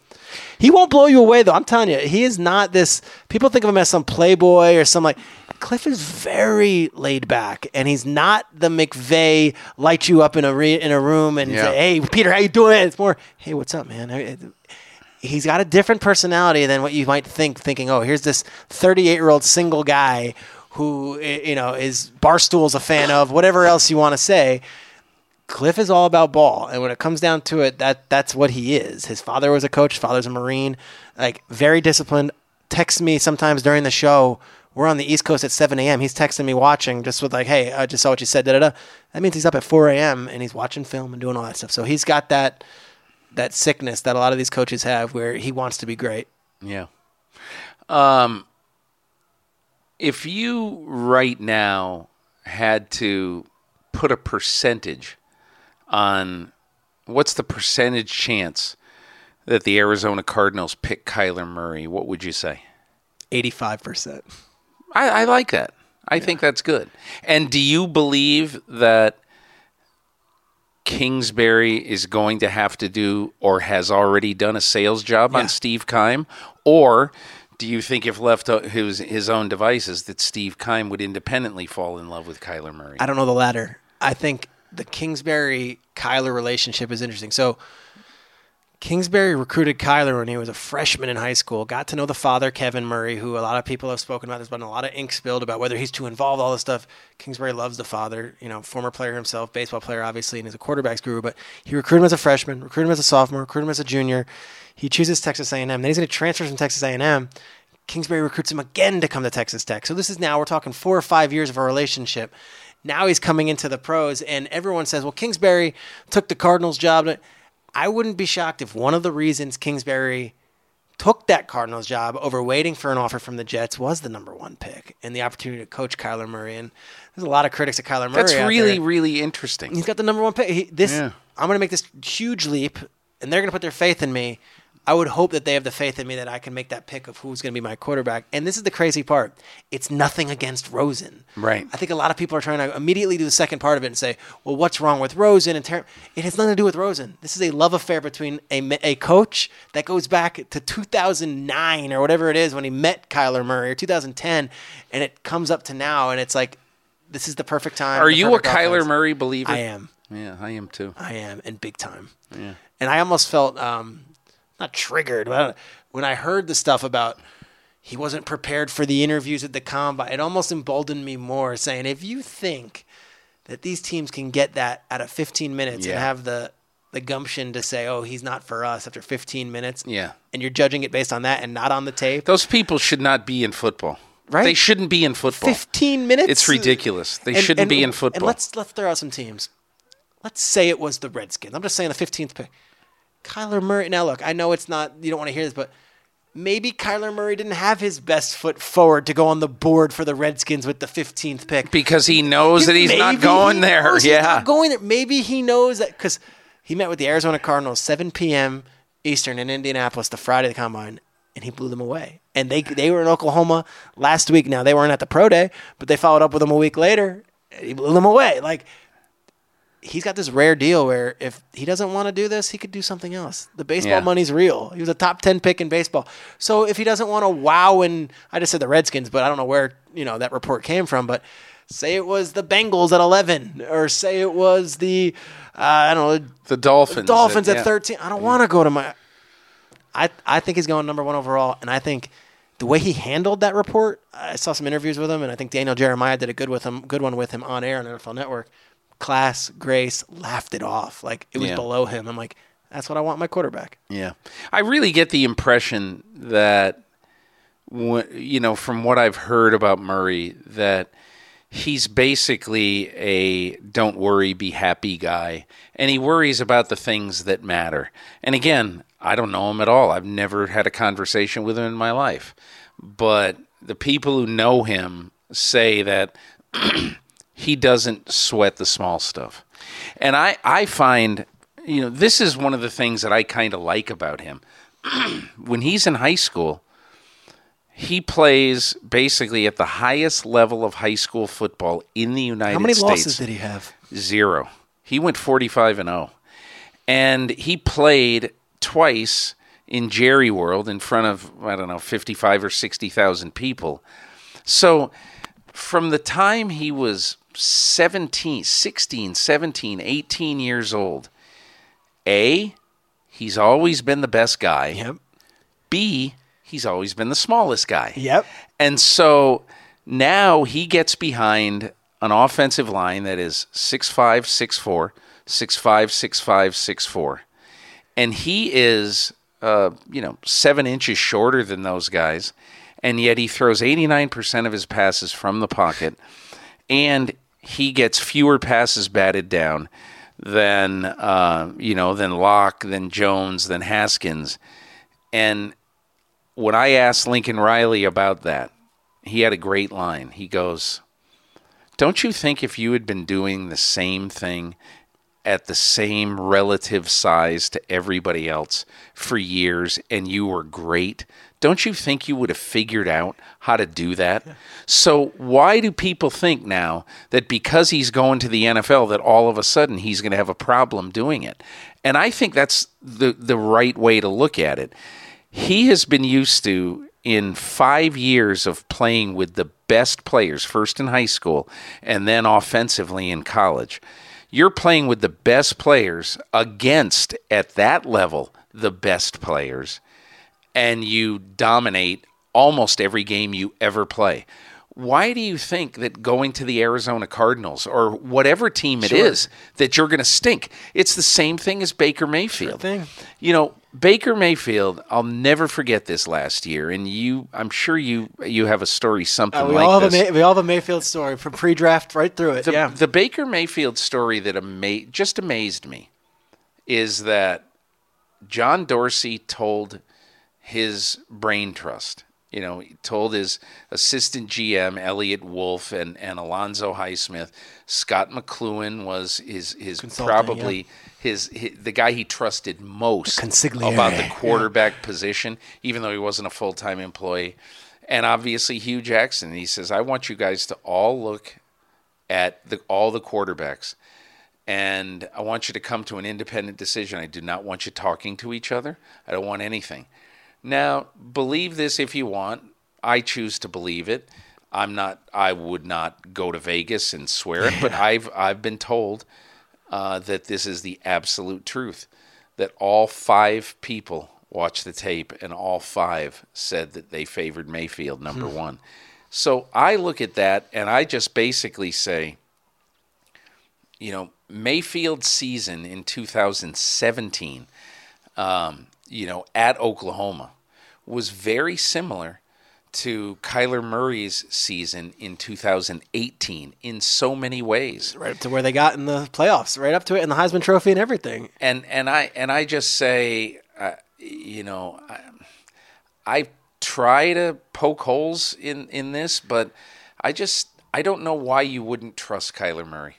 He won't blow you away, though. I'm telling you, he is not this. People think of him as some playboy or some like. Cliff is very laid back, and he's not the McVay light you up in a re, in a room and Yeah. say, "Hey, Peter, how you doing?" It's more, "Hey, what's up, man?" He's got a different personality than what you might think thinking oh here's this 38 year old single guy who you know is barstool's a fan of whatever else you want to say Cliff is all about ball, and when it comes down to it, that that's what he is. His father was a coach. His father's a Marine, like very disciplined. Texts me sometimes during the show. We're on the East Coast at 7 a.m. He's texting me watching just with like, "Hey, I just saw what you said." Da da da. That means he's up at 4 a.m. and he's watching film and doing all that stuff. So he's got that that sickness that a lot of these coaches have, where he wants to be great. Yeah. Um, if you right now had to put a percentage on what's the percentage chance that the Arizona Cardinals pick Kyler Murray, what would you say? 85%. I, I like that. I think that's good. And do you believe that Kingsbury is going to have to do or has already done a sales job Yeah. on Steve Keim? Or do you think if left to his, his own devices that Steve Keim would independently fall in love with Kyler Murray? I don't know the latter. I think the Kingsbury Kyler relationship is interesting. So Kingsbury recruited Kyler when he was a freshman in high school. Got to know the father, Kevin Murray, who a lot of people have spoken about. There's been a lot of ink spilled about whether he's too involved, all this stuff. Kingsbury loves the father, you know, former player himself, baseball player, obviously, and he's a quarterbacks guru. But he recruited him as a freshman, recruited him as a sophomore, recruited him as a junior. He chooses Texas A&M. Then he's going to transfer from Texas A&M. Kingsbury recruits him again to come to Texas Tech. So this is now we're talking four or five years of a relationship. Now he's coming into the pros, and everyone says, "Well, Kingsbury took the Cardinals job." I wouldn't be shocked if one of the reasons Kingsbury took that Cardinals job over waiting for an offer from the Jets was the number one pick and the opportunity to coach Kyler Murray. And there's a lot of critics of Kyler Murray. That's really, really interesting. He's got the number one pick. He, this Yeah. I'm going to make this huge leap, and they're going to put their faith in me. I would hope that they have the faith in me that I can make that pick of who's going to be my quarterback. And this is the crazy part. It's nothing against Rosen. Right. I think a lot of people are trying to immediately do the second part of it and say, well, what's wrong with Rosen? And Ter-? It has nothing to do with Rosen. This is a love affair between a, a coach that goes back to 2009 or whatever it is when he met Kyler Murray or 2010, and it comes up to now, and it's like, this is the perfect time. Are you a Kyler offense. Murray believer? I am. Yeah, I am too. I am, and big time. Yeah. And I almost felt um, not triggered, but when I heard the stuff about he wasn't prepared for the interviews at the combine, it almost emboldened me more, saying if you think that these teams can get that out of 15 minutes Yeah. and have the the gumption to say, "Oh, he's not for us" after 15 minutes, Yeah. and you're judging it based on that and not on the tape, Those people should not be in football. Right? They shouldn't be in football. 15 minutes, It's ridiculous. They And- shouldn't and- be in football. And let's let's throw out some teams. Let's say it was the Redskins. I'm just saying the 15th pick. Kyler Murray. Now look, I know it's not. You don't want to hear this, but maybe Kyler Murray didn't have his best foot forward to go on the board for the Redskins with the 15th pick. because he knows that he's not going he there. Yeah. not going there. Maybe he knows that because he met with the Arizona Cardinals 7 p.m. Eastern in Indianapolis the Friday of the combine, and he blew them away. And they they were in Oklahoma last week. Now they weren't at the pro day, but they followed up with him a week later. And he blew them away. Like he's got this rare deal where if he doesn't want to do this, he could do something else. The baseball Yeah. money's real. He was a top 10 pick in baseball. So if he doesn't want to wow and I just said the Redskins, but I don't know where, you know, that report came from, but say it was the Bengals at 11 or say it was the uh, I don't know, The Dolphins. Dolphins at yeah. 13. I don't want to go to my I I think he's going number 1 overall and I think the way he handled that report, I saw some interviews with him, and I think Daniel Jeremiah did a good with him, good one with him on air on NFL Network. Class, grace, laughed it off like it was Yeah. below him. I'm like, that's what I want my quarterback. Yeah, I really get the impression that, you know, from what I've heard about Murray, that he's basically a "don't worry, be happy" guy, and he worries about the things that matter. And again, I don't know him at all. I've never had a conversation with him in my life, but the people who know him say that he doesn't sweat the small stuff. And I, I find, you know, this is one of the things that I kind of like about him. when he's in high school, he plays basically at the highest level of high school football in the United States. How many States. losses did he have? Zero. He went 45 and 0. And he played twice in Jerry World in front of, I don't know, 55 or 60,000 people. So from the time he was 17, 16, 17, 18 years old, A, he's always been the best guy. Yep. B, he's always been the smallest guy. Yep. And so now he gets behind an offensive line that is 6'5, 6'4, six five, six five, six four, and he is, uh, you know, seven inches shorter than those guys, and yet he throws 89% of his passes from the pocket, and he gets fewer passes batted down than uh, you know than Lock, than Jones, than Haskins, and when I asked Lincoln Riley about that, he had a great line. He goes, "Don't you think if you had been doing the same thing at the same relative size to everybody else for years and you were great, don't you think you would have figured out how to do that? Yeah. So why do people think now that because he's going to the NFL that all of a sudden he's going to have a problem doing it? And I think that's the the right way to look at it. He has been used to in 5 years of playing with the best players first in high school and then offensively in college you're playing with the best players against, at that level, the best players, and you dominate almost every game you ever play. Why do you think that going to the Arizona Cardinals or whatever team it sure. is that you're going to stink? It's the same thing as Baker Mayfield. Sure you know, Baker Mayfield, I'll never forget this last year, and you, I'm sure you you have a story something uh, we like all this. Have a, we all have a Mayfield story from pre-draft right through it. The, yeah, the Baker Mayfield story that ama- just amazed me is that John Dorsey told his brain trust. You know, he told his assistant GM Eliot Wolf and, and Alonzo Highsmith. Scot McCloughan was his his probably yeah his, his, the guy he trusted most about the quarterback yeah. position, even though he wasn't a full time employee. And obviously Hue Jackson. He says, I want you guys to all look at the, all the quarterbacks. And I want you to come to an independent decision. I do not want you talking to each other. I don't want anything. Now, believe this if you want. I choose to believe it. I'm not. I would not go to Vegas and swear it, but I've I've been told uh, that this is the absolute truth. That all five people watched the tape and all five said that they favored Mayfield number hmm. one. So I look at that and I just basically say, you know, Mayfield's season in 2017, um, you know, at Oklahoma was very similar to Kyler Murray's season in 2018 in so many ways. Right up to where they got in the playoffs, right up to it in the Heisman Trophy and everything. And and I and I just say, uh, you know, I, I try to poke holes in in this, but I just I don't know why you wouldn't trust Kyler Murray.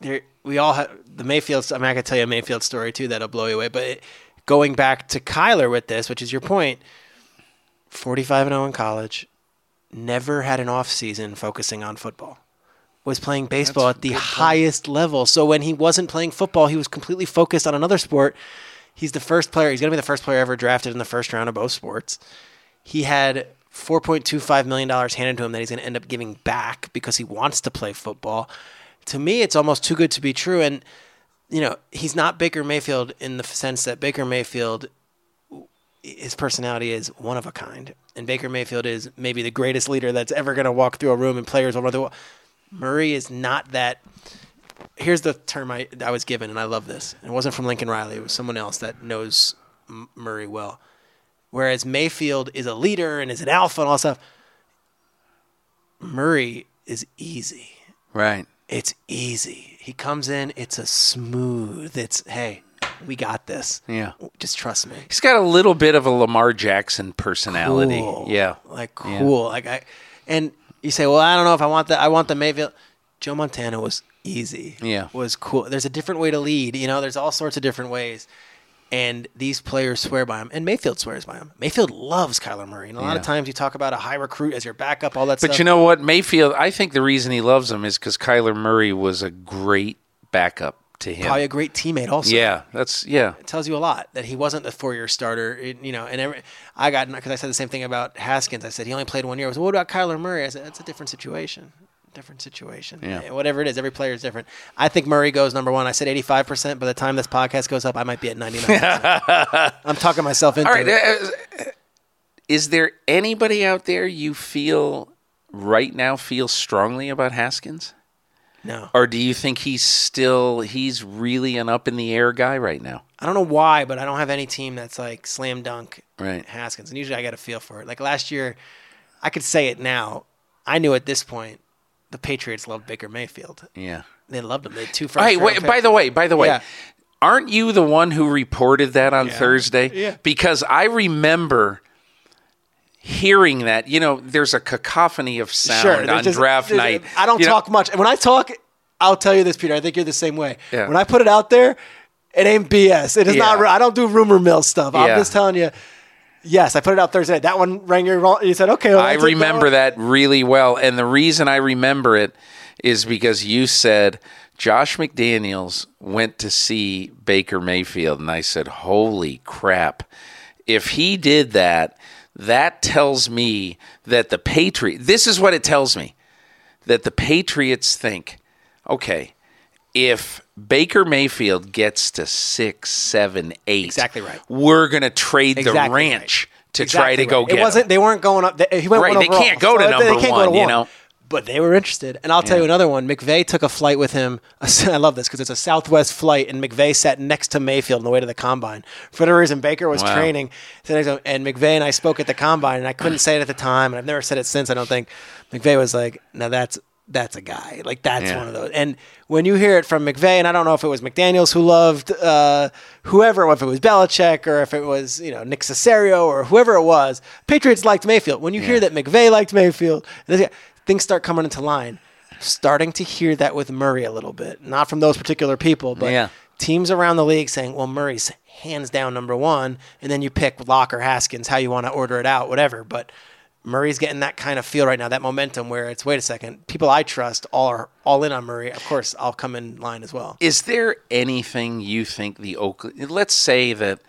There, we all have the Mayfield. I mean, I could tell you a Mayfield story too that'll blow you away. But it, going back to Kyler with this, which is your point 45 and 0 in college, never had an off season focusing on football. Was playing baseball That's at the highest level. So when he wasn't playing football, he was completely focused on another sport. He's the first player, he's going to be the first player ever drafted in the first round of both sports. He had $4.25 million handed to him that he's going to end up giving back because he wants to play football. To me, it's almost too good to be true. And, you know, he's not Baker Mayfield in the sense that Baker Mayfield his personality is one of a kind, and Baker Mayfield is maybe the greatest leader that's ever going to walk through a room and players will run. Murray is not that. Here's the term I, I was given, and I love this. It wasn't from Lincoln Riley; it was someone else that knows Murray well. Whereas Mayfield is a leader and is an alpha and all stuff. Murray is easy. Right. It's easy. He comes in. It's a smooth. It's hey we got this. Yeah. Just trust me. He's got a little bit of a Lamar Jackson personality. Cool. Yeah. Like cool. Yeah. Like I and you say, Well, I don't know if I want that I want the Mayfield Joe Montana was easy. Yeah. Was cool. There's a different way to lead, you know, there's all sorts of different ways. And these players swear by him, and Mayfield swears by him. Mayfield loves Kyler Murray, and a lot yeah. of times you talk about a high recruit as your backup, all that but stuff. But you know what, Mayfield? I think the reason he loves him is because Kyler Murray was a great backup to him. Probably a great teammate also. Yeah, that's yeah. It tells you a lot that he wasn't the four-year starter. It, you know, and every, I got because I said the same thing about Haskins. I said he only played one year. I was, well, what about Kyler Murray? I said that's a different situation. Different situation. Yeah. Whatever it is, every player is different. I think Murray goes number one. I said 85%. By the time this podcast goes up, I might be at 99%. I'm talking myself into All right. it. Uh, is there anybody out there you feel right now feel strongly about Haskins? No. Or do you think he's still he's really an up in the air guy right now? I don't know why, but I don't have any team that's like slam dunk Right. Haskins. And usually I got a feel for it. Like last year, I could say it now. I knew at this point the Patriots loved Baker Mayfield. Yeah. They loved him. They had two first. Hey, round wait, by the way, by the way, Yeah. aren't you the one who reported that on Thursday? Yeah. Because I remember hearing that. You know, there's a cacophony of sound sure, on just- draft night. I don't You know- talk much. And when I talk, I'll tell you this, Peter. I think you're the same way. Yeah. When I put it out there, it ain't BS. It is not. Yeah. I don't do rumor mill stuff. I'm just telling you. Yes, I put it out Thursday. That one rang your wrong. You said, okay. well, I remember one. that really well. And the reason I remember it is because you said Josh McDaniels went to see Baker Mayfield. And I said, holy crap. If he did that, that tells me that the Patriot, this is what it tells me that the Patriots think, okay, if Baker Mayfield gets to six, seven, eight, Exactly right. We're gonna trade the ranch right. to Exactly try to go get It wasn't. They weren't going up. They, he went Right, one they overall, can't go to so number they can't go to one, you know? But they were interested, and I'll tell you another one. McVay took a flight with him. I love this because it's a Southwest flight, and McVay sat next to Mayfield on the way to the combine. For whatever reason, Baker was Wow. training, So next to him, and McVay and I spoke at the combine, and I couldn't say it at the time, and I've never said it since. I don't think McVay was like, "Now that's that's a guy. Like that's Yeah. one of those." And when you hear it from McVay, and I don't know if it was McDaniels who loved uh, whoever, if it was Belichick, or if it was you know Nick Cesario, or whoever it was, Patriots liked Mayfield. When you hear that McVay liked Mayfield, this guy- things start coming into line. Starting to hear that with Murray a little bit, not from those particular people, but Yeah. teams around the league saying, "Well, Murray's hands down number one," and then you pick Lock or Haskins, how you want to order it out, whatever. But Murray's getting that kind of feel right now, that momentum where it's wait a second, people I trust all are all in on Murray. Of course, I'll come in line as well. Is there anything you think the Oakland? Let's say that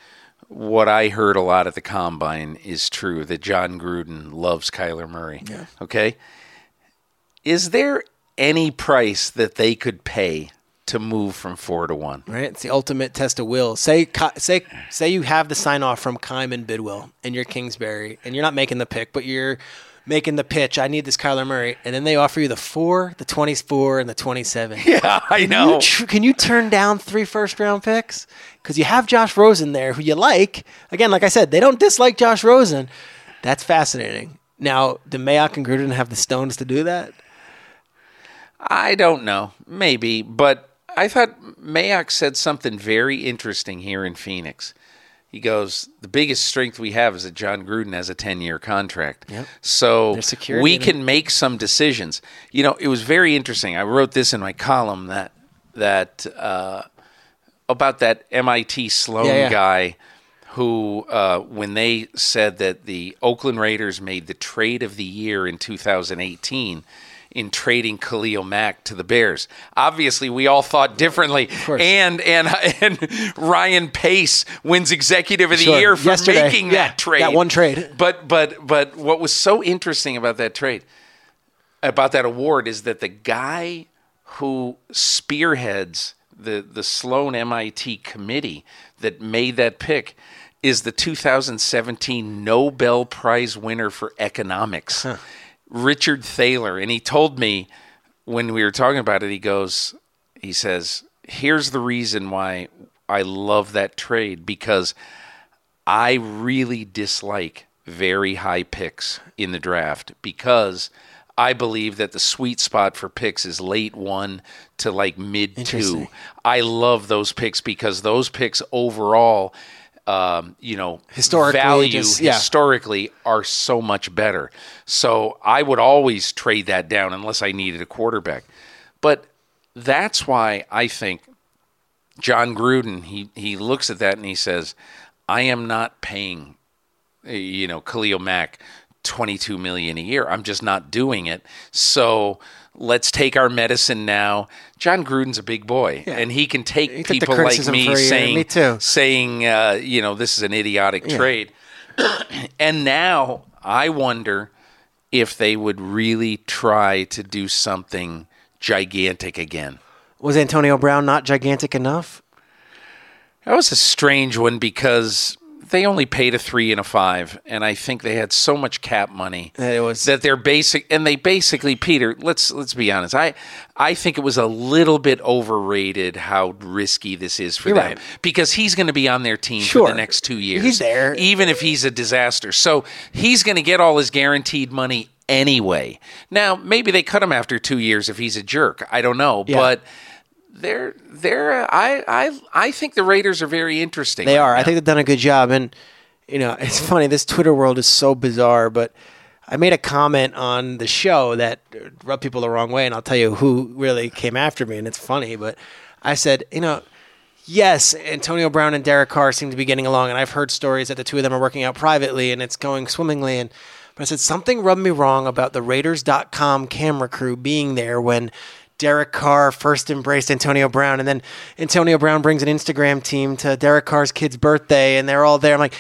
what I heard a lot at the combine is true that Jon Gruden loves Kyler Murray. Yeah. Okay. Is there any price that they could pay to move from four to one? Right, it's the ultimate test of will. Say, say, say you have the sign off from Keim and Bidwill, and you're Kingsbury, and you're not making the pick, but you're making the pitch. I need this Kyler Murray, and then they offer you the four, the twenty-four, and the twenty-seven. Yeah, I Can know. you, tr- can you turn down three first round picks? Because you have Josh Rosen there, who you like. Again, like I said, they don't dislike Josh Rosen. That's fascinating. Now, do Mayock and Gruden have the stones to do that? I don't know. Maybe, but I thought Mayock said something very interesting here in Phoenix. He goes, "The biggest strength we have is that Jon Gruden has a ten-year contract, Yep. so we can make some decisions." You know, it was very interesting. I wrote this in my column that that uh, about that MIT Sloan Yeah, yeah. guy who, uh, when they said that the Oakland Raiders made the trade of the year in 2018 in trading Khalil Mack to the Bears, obviously we all thought differently. And and and Ryan Pace wins Executive of the Sure. Year for Yesterday. making Yeah, that trade. that one trade. But but but what was so interesting about that trade, about that award, is that the guy who spearheads the the Sloan MIT committee that made that pick is the 2017 Nobel Prize winner for economics, Richard Thaler, and he told me when we were talking about it, he goes, he says, "Here's the reason why I love that trade because." I really dislike very high picks in the draft because I believe that the sweet spot for picks is late one to like mid two. I love those picks because those picks overall, um, you know, Historically, value just- yeah. historically are so much better. So I would always trade that down unless I needed a quarterback. But that's why I think Jon Gruden he he looks at that and he says, "I am not paying, you know, Khalil Mack." 22 million a year. I'm just not doing it. So let's take our medicine now. Jon Gruden's a big boy and he can take He people like me saying Me too. saying uh, you know this is an idiotic trade. and now I wonder if they would really try to do something gigantic again. Was Antonio Brown not gigantic enough? That was a strange one because they only paid a three and a five, and I think they had so much cap money That it was- that they're basic, and they basically, Peter. Let's let's be honest. I I think it was a little bit overrated how risky this is for You're them right. because he's going to be on their team for the next two years. He's there. even if he's a disaster. So he's going to get all his guaranteed money anyway. Now maybe they cut him after two years if he's a jerk. I don't know, Yeah. but. They're they're I I I think the Raiders are very interesting. They right are. I think they've done a good job. And, you know, it's funny. This Twitter world is so bizarre, but I made a comment on the show that rubbed people the wrong way. And I'll tell you who really came after me. And it's funny, but I said, you know, yes, Antonio Brown and Derek Carr seem to be getting along. And I've heard stories that the two of them are working out privately and it's going swimmingly. And, but I said, something rubbed me wrong about the Raiders.com camera crew being there when Derek Carr first embraced Antonio Brown, and then Antonio Brown brings an Instagram team to Derek Carr's kid's birthday, and they're all there. I'm like,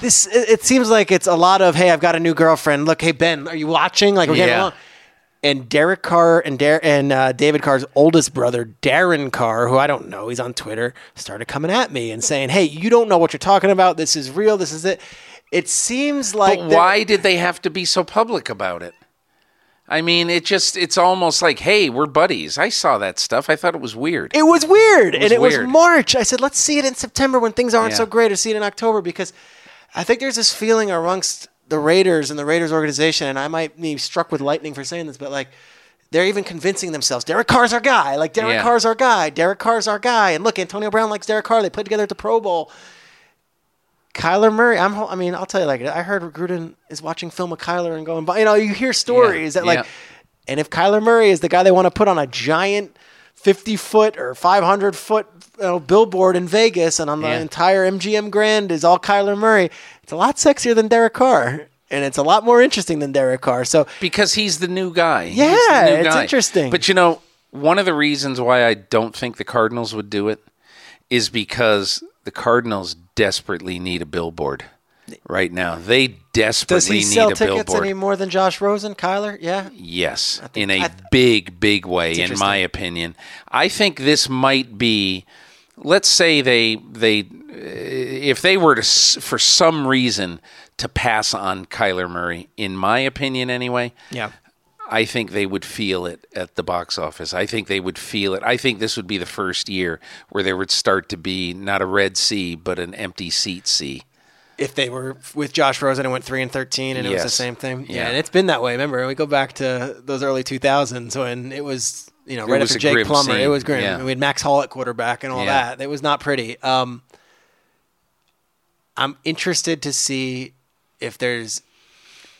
this. It, seems like it's a lot of, hey, I've got a new girlfriend. Look, hey Ben, are you watching? Like we're getting Yeah. along. And Derek Carr and Dar- and uh, David Carr's oldest brother, Darren Carr, who I don't know, he's on Twitter, started coming at me and saying, "Hey, you don't know what you're talking about. This is real. This is it." It seems like But why did they have to be so public about it? I mean, it just it's almost like, hey, we're buddies. I saw that stuff. I thought it was weird. It was weird, and it weird. was March. I said, let's see it in September when things aren't Yeah. so great, or see it in October because I think there's this feeling amongst the Raiders and the Raiders organization, and I might be struck with lightning for saying this, but like they're even convincing themselves Derek Carr's our guy. Like Derek Yeah. Carr's our guy. Derek Carr's our guy. And look, Antonio Brown likes Derek Carr. They played together at the Pro Bowl. Kyler Murray, I'm. I mean, I'll tell you like I heard Gruden is watching film of Kyler and going, but you know, you hear stories that like, yeah. and if Kyler Murray is the guy they want to put on a giant 50 foot or 500 foot you know, billboard in Vegas, and on the Yeah. entire MGM Grand is all Kyler Murray, it's a lot sexier than Derek Carr, and it's a lot more interesting than Derek Carr. So because he's the new guy. Yeah, new it's guy. interesting. But you know, one of the reasons why I don't think the Cardinals would do it is because the Cardinals desperately need a billboard right now. They does desperately he need sell a tickets billboard. any more than Josh Rosen, Kyler? Yeah. Yes, think- in a I- big, big way, in my opinion. I think this might be. Let's say they they uh, if they were to for some reason to pass on Kyler Murray, in my opinion, anyway. Yeah. I think they would feel it at the box office. I think they would feel it. I think this would be the first year where there would start to be not a red sea, but an empty seat sea. if they were with Josh Rosen and went three and thirteen, and it was the same thing. Yeah. Yeah. and it's been that way. Remember, we go back to those early two thousands when it was you know right after Jake Plummer, it was grim. Yeah. We had Max Hall at quarterback and all Yeah. that. It was not pretty. Um, I'm interested to see if there's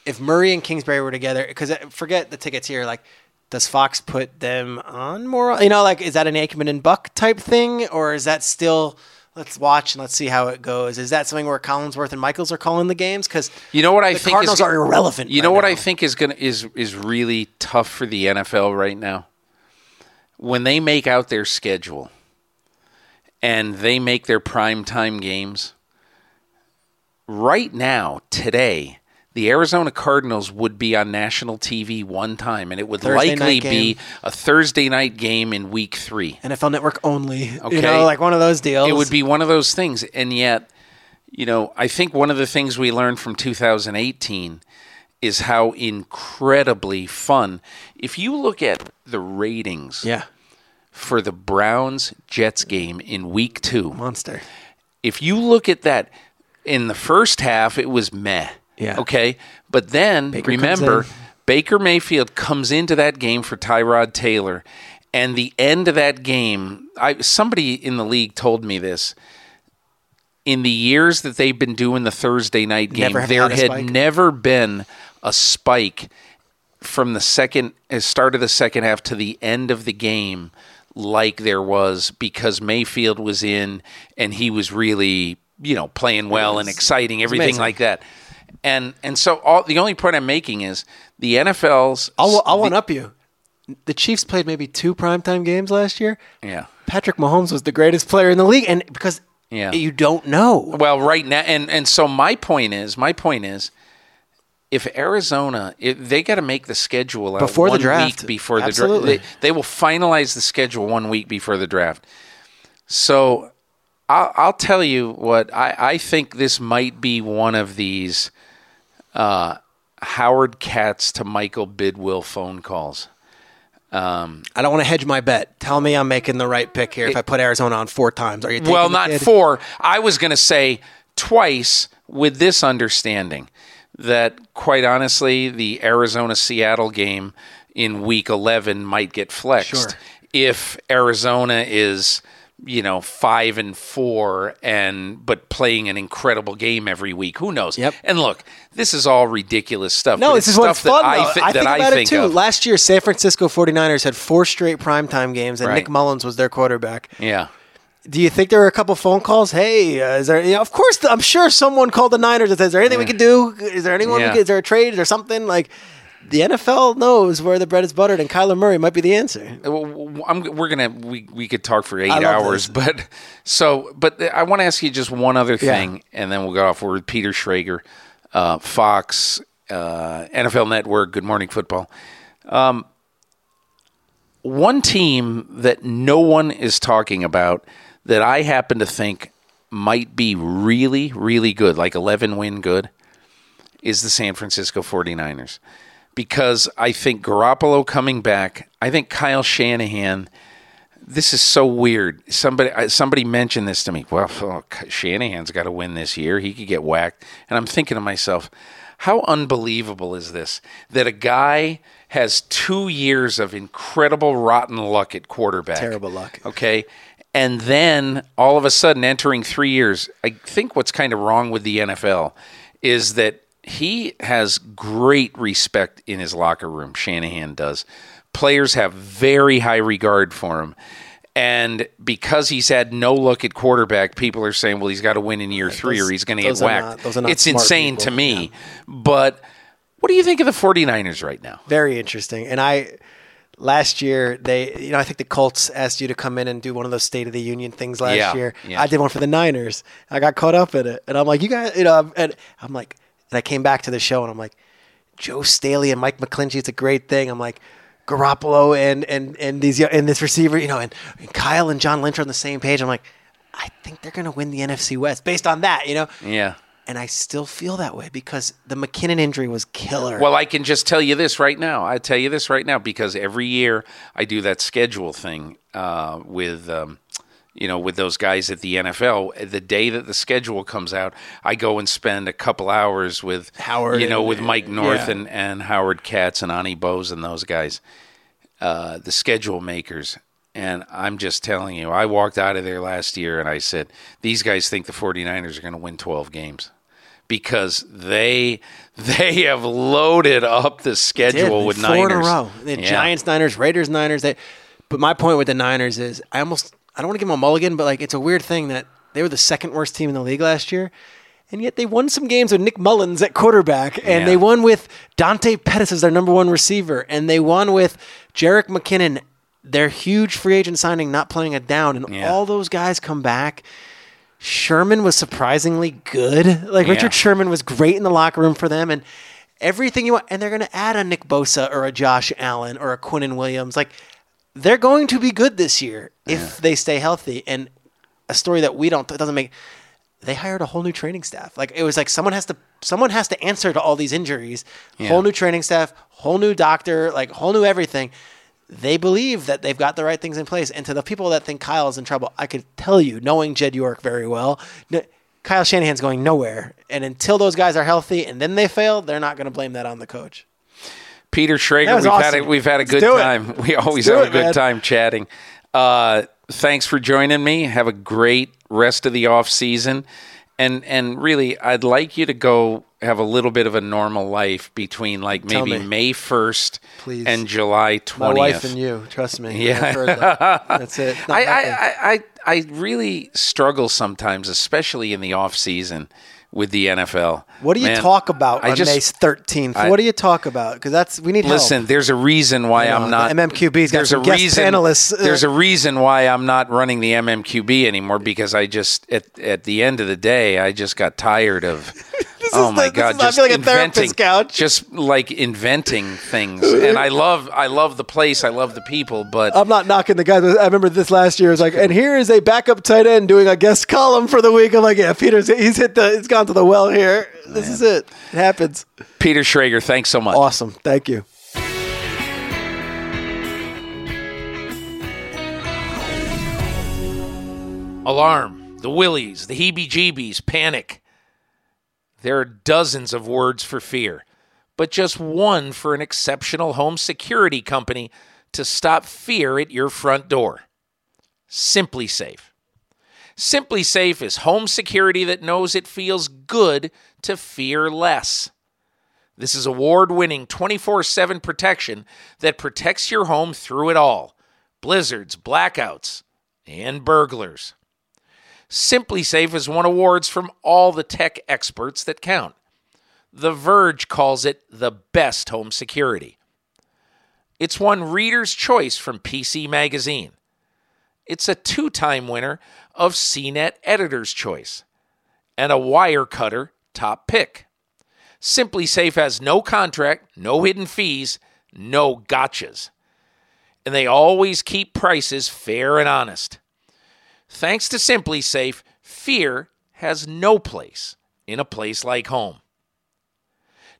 if Murray and Kingsbury were together because uh, forget the tickets here. Like, does Fox put them on more? You know, like is that an Aikman and Buck type thing, or is that still? Let's watch and let's see how it goes. Is that something where Collinsworth and Michaels are calling the games? Because You know what I the think Cardinals is, are irrelevant. You right know what now. I think is gonna is is really tough for the NFL right now. When they make out their schedule and they make their prime time games, right now, today, the Arizona Cardinals would be on national TV one time, and it would Thursday likely be a Thursday night game in week three. NFL Network only. Okay. You know, like one of those deals. It would be one of those things. And yet, you know, I think one of the things we learned from 2018 is how incredibly fun. If you look at the ratings yeah for the Browns Jets game in week two, monster. if you look at that in the first half, it was meh. Yeah. Okay. But then Baker remember. Baker Mayfield comes into that game for Tyrod Taylor. And the end of that game, I somebody in the league told me this. In the years that they've been doing the Thursday night game, Never there had spike. never been a spike from the second uh, start of the second half to the end of the game like there was because Mayfield was in and he was really you know playing well and exciting everything like that and and so all the only point I'm making is the NFL's I'll, I'll one up you. The Chiefs played maybe two primetime games last year. yeah Patrick Mahomes was the greatest player in the league, and because Yeah. you don't know. Well, right now, and and so my point is, my point is, if Arizona, if they got to make the schedule out Before the draft. week before the draft. They, they will finalize the schedule one week before the draft. So I'll, I'll tell you what I, I think this might be one of these uh, Howard Katz to Michael Bidwill phone calls. I don't want to hedge my bet. Tell me I'm making the right pick here if I put Arizona on four times. Are you Well, not kid? four. I was going to say twice with this understanding that, quite honestly, the Arizona Seattle game in week 11 might get flexed Sure. if Arizona is. You know, five and four, and but playing an incredible game every week. Who knows? Yep. And look, this is all ridiculous stuff. No, this is what's stuff fun. I, I think I about think it too. of. Last year, San Francisco 49ers had four straight primetime games, and Right. Nick Mullens was their quarterback. yeah. Do you think there were a couple phone calls? Hey, uh, is there? You know, of course, I'm sure someone called the Niners and said, "Is there anything we can do? Is there anyone? Yeah. Can, is there a trade? Is there something like?" The NFL knows where the bread is buttered, and Kyler Murray might be the answer. I'm, we're gonna we, we could talk for eight hours, this. but so but I want to ask you just one other Yeah. thing, and then we'll go off. We're with Peter Schrager, uh, Fox, uh, NFL Network, Good Morning Football. Um, one team that no one is talking about that I happen to think might be really really good, like 11 win good, is the San Francisco 49ers. Because I think Garoppolo coming back, I think Kyle Shanahan. This is so weird. Somebody somebody mentioned this to me. Well, oh, Shanahan's got to win this year. He could get whacked. And I'm thinking to myself, how unbelievable is this that a guy has 2 years of incredible rotten luck at quarterback. Terrible luck. Okay? And then all of a sudden entering 3 years, I think what's kind of wrong with the NFL is that he has great respect in his locker room. Shanahan does. Players have very high regard for him. And because he's had no look at quarterback, people are saying, well, he's got to win in year three those- or he's going to get whacked. not- not it's insane to people, me. But what do you think of the 49ers right now? Very interesting. And I last year they you know I think the Colts asked you to come in and do one of those State of the Union things last Yeah, year. yeah. I did one for the Niners. I got caught up in it, and I'm like, you guys, you know, and I'm like, and I came back to the show, and I'm like, Joe Staley and Mike McGlinchey, it's a great thing. I'm like. Garoppolo and and and these and this receiver, you know, and, and Kyle and John Lynch are on the same page. I'm like, I think they're going to win the NFC West based on that, you know. Yeah. And I still feel that way because the McKinnon injury was killer. Well, I can just tell you this right now. I tell you this right now because every year I do that schedule thing uh, with, um, you know, with those guys at the NFL. The day that the schedule comes out, I go and spend a couple hours with Howard you know, and- with Mike North yeah. and, and Howard Katz and Onnie Bose and those guys, uh, the schedule makers. And I'm just telling you, I walked out of there last year and I said, these guys think the 49ers are going to win 12 games because they they have loaded up the schedule with four Niners. in a row. The Yeah. Giants, Niners, Raiders, Niners. They, but my point with the Niners is, I almost I don't want to give them a mulligan, but like it's a weird thing that they were the second worst team in the league last year, and yet they won some games with Nick Mullens at quarterback, and Yeah. they won with Dante Pettis as their number one receiver, and they won with Jerick McKinnon, their huge free agent signing, not playing it down, and Yeah. all those guys come back. Sherman was surprisingly good. Like Yeah. Richard Sherman was great in the locker room for them, and everything you want. And they're going to add a Nick Bosa or a Josh Allen or a Quinnen Williams. Like they're going to be good this year if they stay healthy. And a story that we don't it doesn't make. They hired a whole new training staff. Like it was like someone has to someone has to answer to all these injuries. Whole new training staff, whole new doctor, like whole new everything. They believe that they've got the right things in place. And to the people that think Kyle is in trouble, I could tell you, knowing Jed York very well, Kyle Shanahan's going nowhere. And until those guys are healthy and then they fail, they're not going to blame that on the coach. Peter Schrager, we've had a, we've had a good do it. time. We always have a good man. time chatting. Uh, thanks for joining me. Have a great rest of the off season, and and really, I'd like you to go have a little bit of a normal life between like maybe. May first and July twentieth. My wife and you, trust me. Yeah. That. That's it. Not I, nothing. I, I, I I really struggle sometimes, especially in the off season with the NFL. what do you Man, talk about I on just- May 13th? I- what do you talk about? Because that's we need to Listen, help. there's a reason why I'm not. the MMQB's got there's some a guest reason, panelists. There's a reason why I'm not running the MMQB anymore because I just at at the end of the day I just got tired of oh my the- god! is- I just feel like a inventing, therapist couch. just like inventing things. And I love, I love the place. I love the people. But I'm not knocking the guys. I remember this last year. It was like, and here is a backup tight end doing a guest column for the week. I'm like, yeah, Peter's he's hit the he's gone to the well here. This is it. It happens. Peter Schrager, thanks so much. Awesome. Thank you. Alarm, the willies, the heebie jeebies, panic. There are dozens of words for fear, but just one for an exceptional home security company to stop fear at your front door. SimpliSafe. Simply Safe is home security that knows it feels good to fear less. This is award winning 24 7 protection that protects your home through it all blizzards, blackouts, and burglars. SimpliSafe has won awards from all the tech experts that count. The Verge calls it the best home security. It's won Reader's Choice from PC Magazine. It's a two time winner of CNET Editor's Choice and a Wirecutter top pick. SimpliSafe has no contract, no hidden fees, no gotchas. And they always keep prices fair and honest. Thanks to SimpliSafe, fear has no place in a place like home.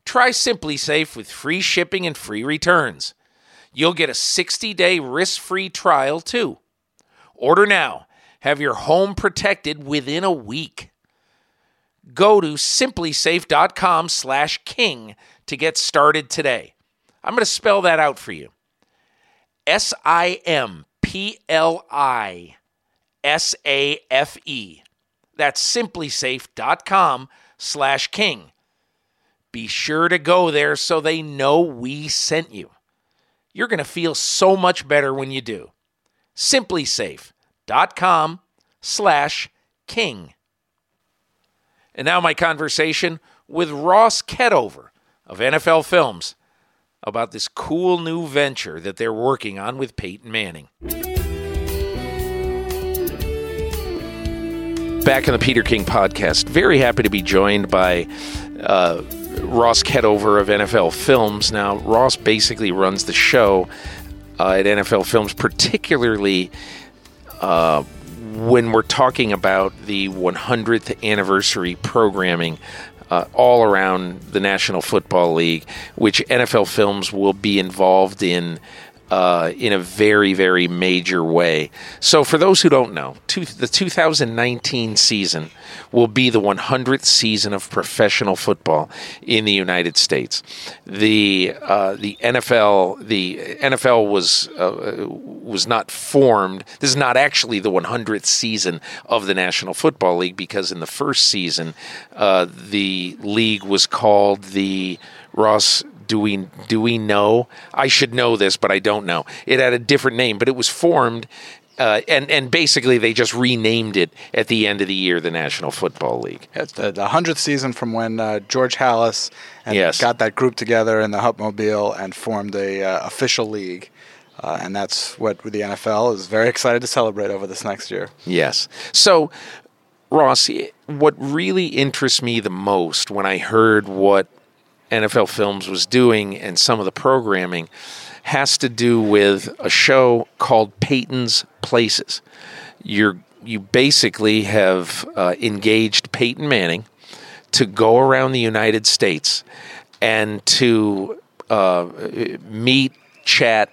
Try SimpliSafe with free shipping and free returns. You'll get a 60-day risk-free trial too. Order now. Have your home protected within a week. Go to simplisafe.com slash king to get started today. I'm going to spell that out for you. S I M P L I S A F E. That's simplisafe.com slash king. Be sure to go there so they know we sent you. You're going to feel so much better when you do. Simplisafe.com slash king. And now my conversation with Ross Ketover of NFL Films about this cool new venture that they're working on with Peyton Manning. Back in the Peter King podcast, very happy to be joined by uh, Ross Ketover of NFL Films. Now, Ross basically runs the show uh, at NFL Films, particularly uh, when we're talking about the 100th anniversary programming uh, all around the National Football League, which NFL Films will be involved in. Uh, in a very, very major way. So, for those who don't know, two, the 2019 season will be the 100th season of professional football in the United States. The uh, the NFL the NFL was uh, was not formed. This is not actually the 100th season of the National Football League because in the first season, uh, the league was called the Ross do we do we know? I should know this, but I don't know. It had a different name, but it was formed, uh, and and basically they just renamed it at the end of the year, the National Football League. It's the, 100th season from when uh, George Halas and Yes. got that group together in the Hupmobile and formed a uh, official league. Uh, and that's what the NFL is very excited to celebrate over this next year. Yes. So, Ross, what really interests me the most when I heard what NFL Films was doing and some of the programming has to do with a show called Peyton's Places. You're you basically have uh, engaged Peyton Manning to go around the United States and to uh, meet, chat,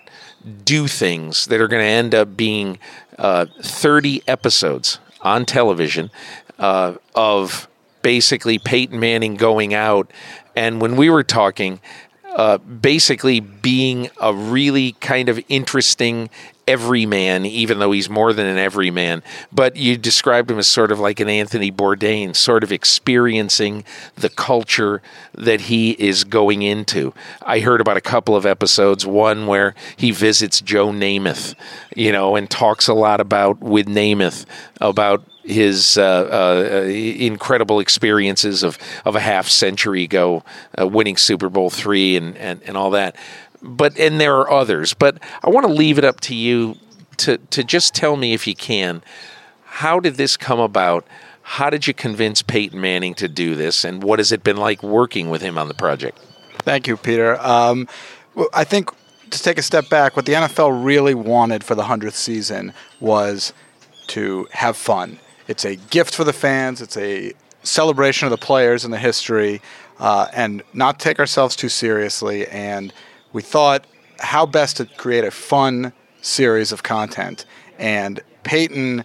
do things that are going to end up being uh, 30 episodes on television uh, of basically Peyton Manning going out. And when we were talking, uh, basically being a really kind of interesting everyman, even though he's more than an everyman. But you described him as sort of like an Anthony Bourdain, sort of experiencing the culture that he is going into. I heard about a couple of episodes, one where he visits Joe Namath, you know, and talks a lot about with Namath about his uh, uh, incredible experiences of, of a half century ago, uh, winning Super Bowl three and, and, and all that. But and there are others. But I want to leave it up to you to to just tell me if you can, how did this come about? How did you convince Peyton Manning to do this, and what has it been like working with him on the project? Thank you, Peter. Um, I think to take a step back, what the NFL really wanted for the 100th season was to have fun. It's a gift for the fans, it's a celebration of the players and the history, uh, and not take ourselves too seriously. And we thought how best to create a fun series of content. And Peyton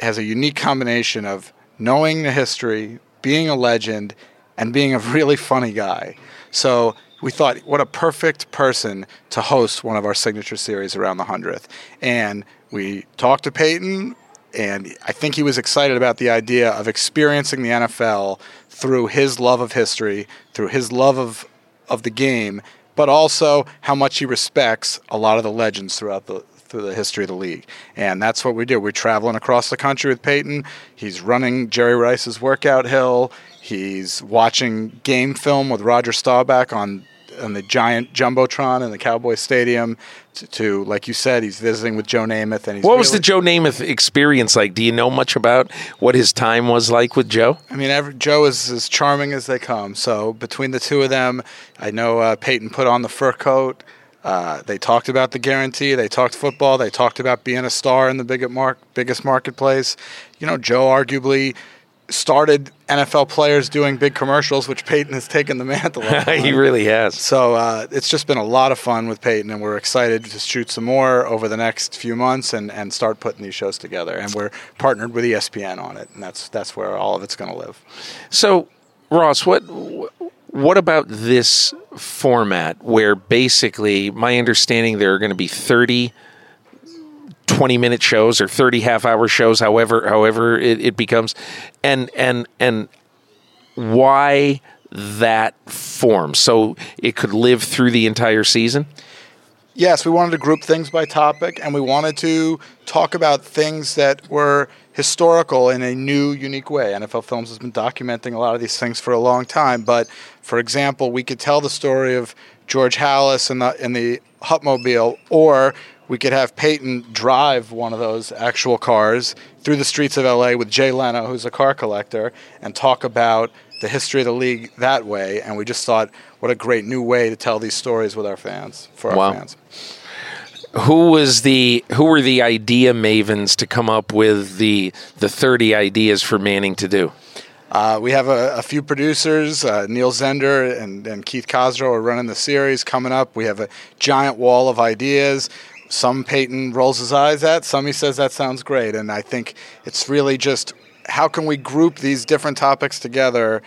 has a unique combination of knowing the history, being a legend, and being a really funny guy. So we thought, what a perfect person to host one of our signature series around the 100th. And we talked to Peyton, and I think he was excited about the idea of experiencing the NFL through his love of history, through his love of, of the game, but also how much he respects a lot of the legends throughout the through the history of the league. And that's what we do. We're traveling across the country with Peyton. He's running Jerry Rice's workout hill. He's watching game film with Roger Staubach on on the giant jumbotron in the Cowboy Stadium. To, to like you said, he's visiting with Joe Namath. And he's what was the Joe Namath experience like? Do you know much about what his time was like with Joe? I mean, every, Joe is as charming as they come. So between the two of them, I know uh, Peyton put on the fur coat. Uh, they talked about the guarantee. They talked football. They talked about being a star in the biggest, mark, biggest marketplace. You know, Joe arguably started NFL players doing big commercials, which Peyton has taken the mantle. he really has. So uh, it's just been a lot of fun with Peyton, and we're excited to shoot some more over the next few months and, and start putting these shows together. And we're partnered with ESPN on it, and that's that's where all of it's going to live. So, Ross, what what about this format where basically, my understanding there are going to be thirty 20 minute shows or 30 half hour shows however however it, it becomes. And and and why that form? So it could live through the entire season? Yes we wanted to group things by topic and we wanted to talk about things that were historical in a new unique way. Nfl films has been documenting a lot of these things for a long time but for example we could tell the story of george halas and the in the hupmobile or we could have Peyton drive one of those actual cars through the streets of LA with Jay Leno, who's a car collector, and talk about the history of the league that way. And we just thought, what a great new way to tell these stories with our fans, for our wow. fans. Who was the who were the idea mavens to come up with the the thirty ideas for Manning to do? Uh, we have a, a few producers, uh, Neil Zender and, and Keith Cosgrove are running the series coming up. We have a giant wall of ideas some Peyton rolls his eyes at, some he says that sounds great. And I think it's really just how can we group these different topics together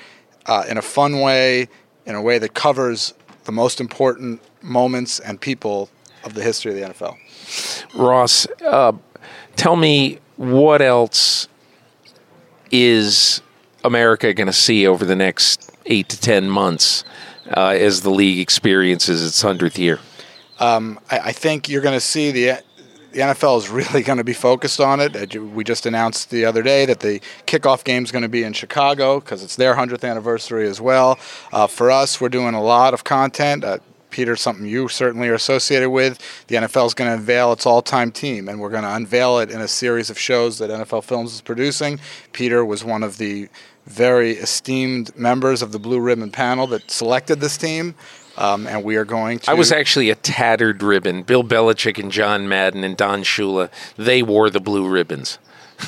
uh, in a fun way, in a way that covers the most important moments and people of the history of the NFL. Ross, uh, tell me what else is America going to see over the next eight to ten months uh, as the league experiences its hundredth year? Um, I, I, think you're going to see the the NFL is really going to be focused on it. We just announced the other day that the kickoff game is going to be in Chicago because it's their 100th anniversary as well. Uh, for us, we're doing a lot of content. Uh, Peter, something you certainly are associated with. The NFL is going to unveil its all time team, and we're going to unveil it in a series of shows that NFL Films is producing. Peter was one of the very esteemed members of the Blue Ribbon panel that selected this team. Um, and we are going to. I was actually a tattered ribbon. Bill Belichick and John Madden and Don Shula, they wore the blue ribbons.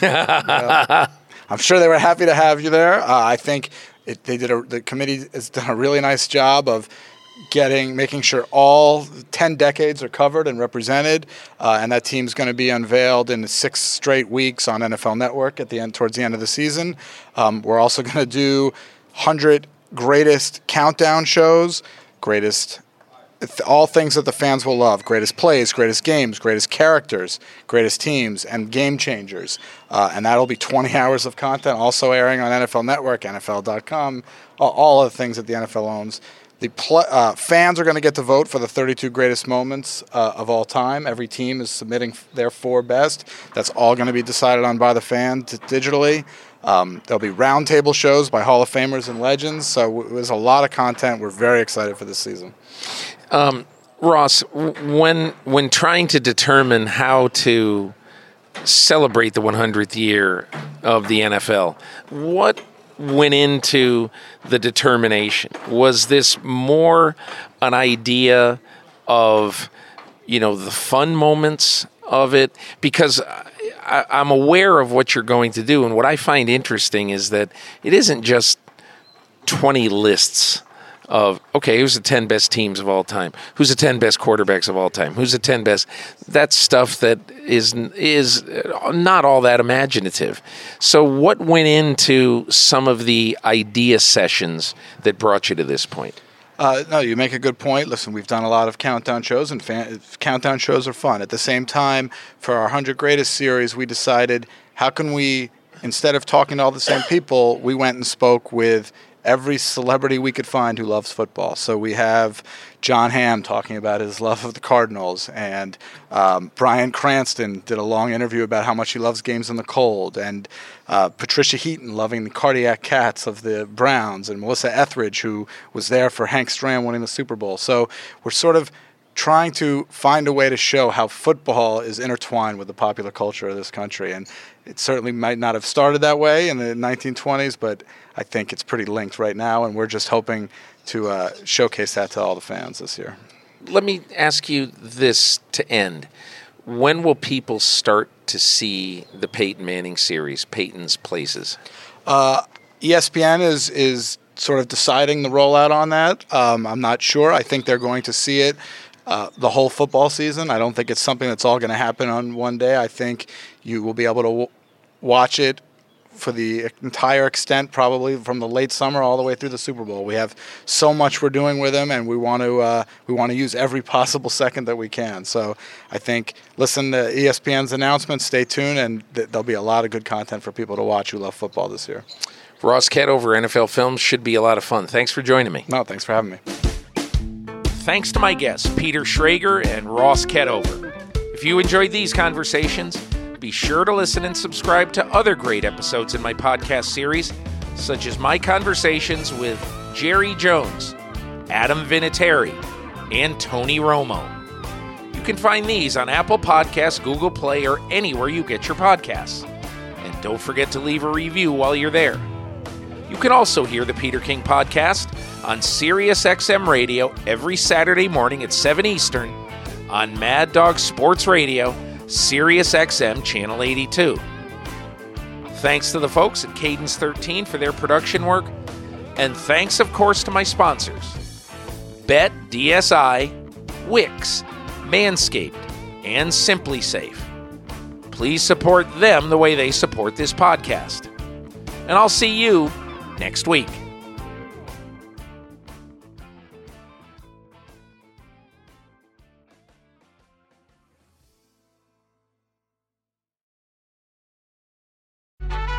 well, I'm sure they were happy to have you there. Uh, I think it, they did a, the committee has done a really nice job of getting making sure all 10 decades are covered and represented uh, and that team's going to be unveiled in six straight weeks on nfl network at the end towards the end of the season um, we're also going to do 100 greatest countdown shows greatest all things that the fans will love greatest plays, greatest games, greatest characters, greatest teams, and game changers. Uh, and that'll be 20 hours of content, also airing on NFL Network, NFL.com, all, of the things that the NFL owns. The pl- uh, fans are going to get to vote for the 32 greatest moments uh, of all time. Every team is submitting their four best. That's all going to be decided on by the fans digitally. Um, there'll be roundtable shows by Hall of Famers and legends. So there's a lot of content. We're very excited for this season. Um, Ross, when when trying to determine how to celebrate the 100th year, of the NFL. What went into the determination? Was this more an idea of, you know, the fun moments of it? Because I, I'm aware of what you're going to do, and what I find interesting is that it isn't just 20 lists of okay, who's the ten best teams of all time? Who's the ten best quarterbacks of all time? Who's the ten best? That's stuff that is is not all that imaginative. So, what went into some of the idea sessions that brought you to this point? Uh, no, you make a good point. Listen, we've done a lot of countdown shows, and fan- countdown shows are fun. At the same time, for our 100 Greatest series, we decided how can we, instead of talking to all the same people, we went and spoke with every celebrity we could find who loves football. So we have Jon Hamm talking about his love of the Cardinals, and um, Bryan Cranston did a long interview about how much he loves games in the cold, and uh, Patricia Heaton loving the cardiac cats of the Browns, and Melissa Etheridge, who was there for Hank Stram winning the Super Bowl. So we're sort of trying to find a way to show how football is intertwined with the popular culture of this country. And it certainly might not have started that way in the 1920s, but I think it's pretty linked right now. And we're just hoping to uh, showcase that to all the fans this year. Let me ask you this to end. When will people start to see the Peyton Manning series, Peyton's Places? Uh, ESPN is is sort of deciding the rollout on that. Um, I'm not sure. I think they're going to see it uh, the whole football season. I don't think it's something that's all going to happen on one day. I think you will be able to w- watch it for the entire extent, probably from the late summer all the way through the Super Bowl. We have so much we're doing with them, and we want to uh, we want to use every possible second that we can. So I think listen to ESPN's announcements, stay tuned, and th- there'll be a lot of good content for people to watch who love football this year. Ross Ketover NFL Films should be a lot of fun. Thanks for joining me. No, thanks for having me. Thanks to my guests, Peter Schrager and Ross Ketover. If you enjoyed these conversations, be sure to listen and subscribe to other great episodes in my podcast series, such as my conversations with Jerry Jones, Adam Vinatieri, and Tony Romo. You can find these on Apple Podcasts, Google Play, or anywhere you get your podcasts. And don't forget to leave a review while you're there. You can also hear the Peter King podcast on SiriusXM Radio every Saturday morning at 7 Eastern on Mad Dog Sports Radio, SiriusXM Channel 82. Thanks to the folks at Cadence 13 for their production work, and thanks, of course, to my sponsors Bet DSI, Wix, Manscaped, and SimpliSafe. Please support them the way they support this podcast. And I'll see you next week.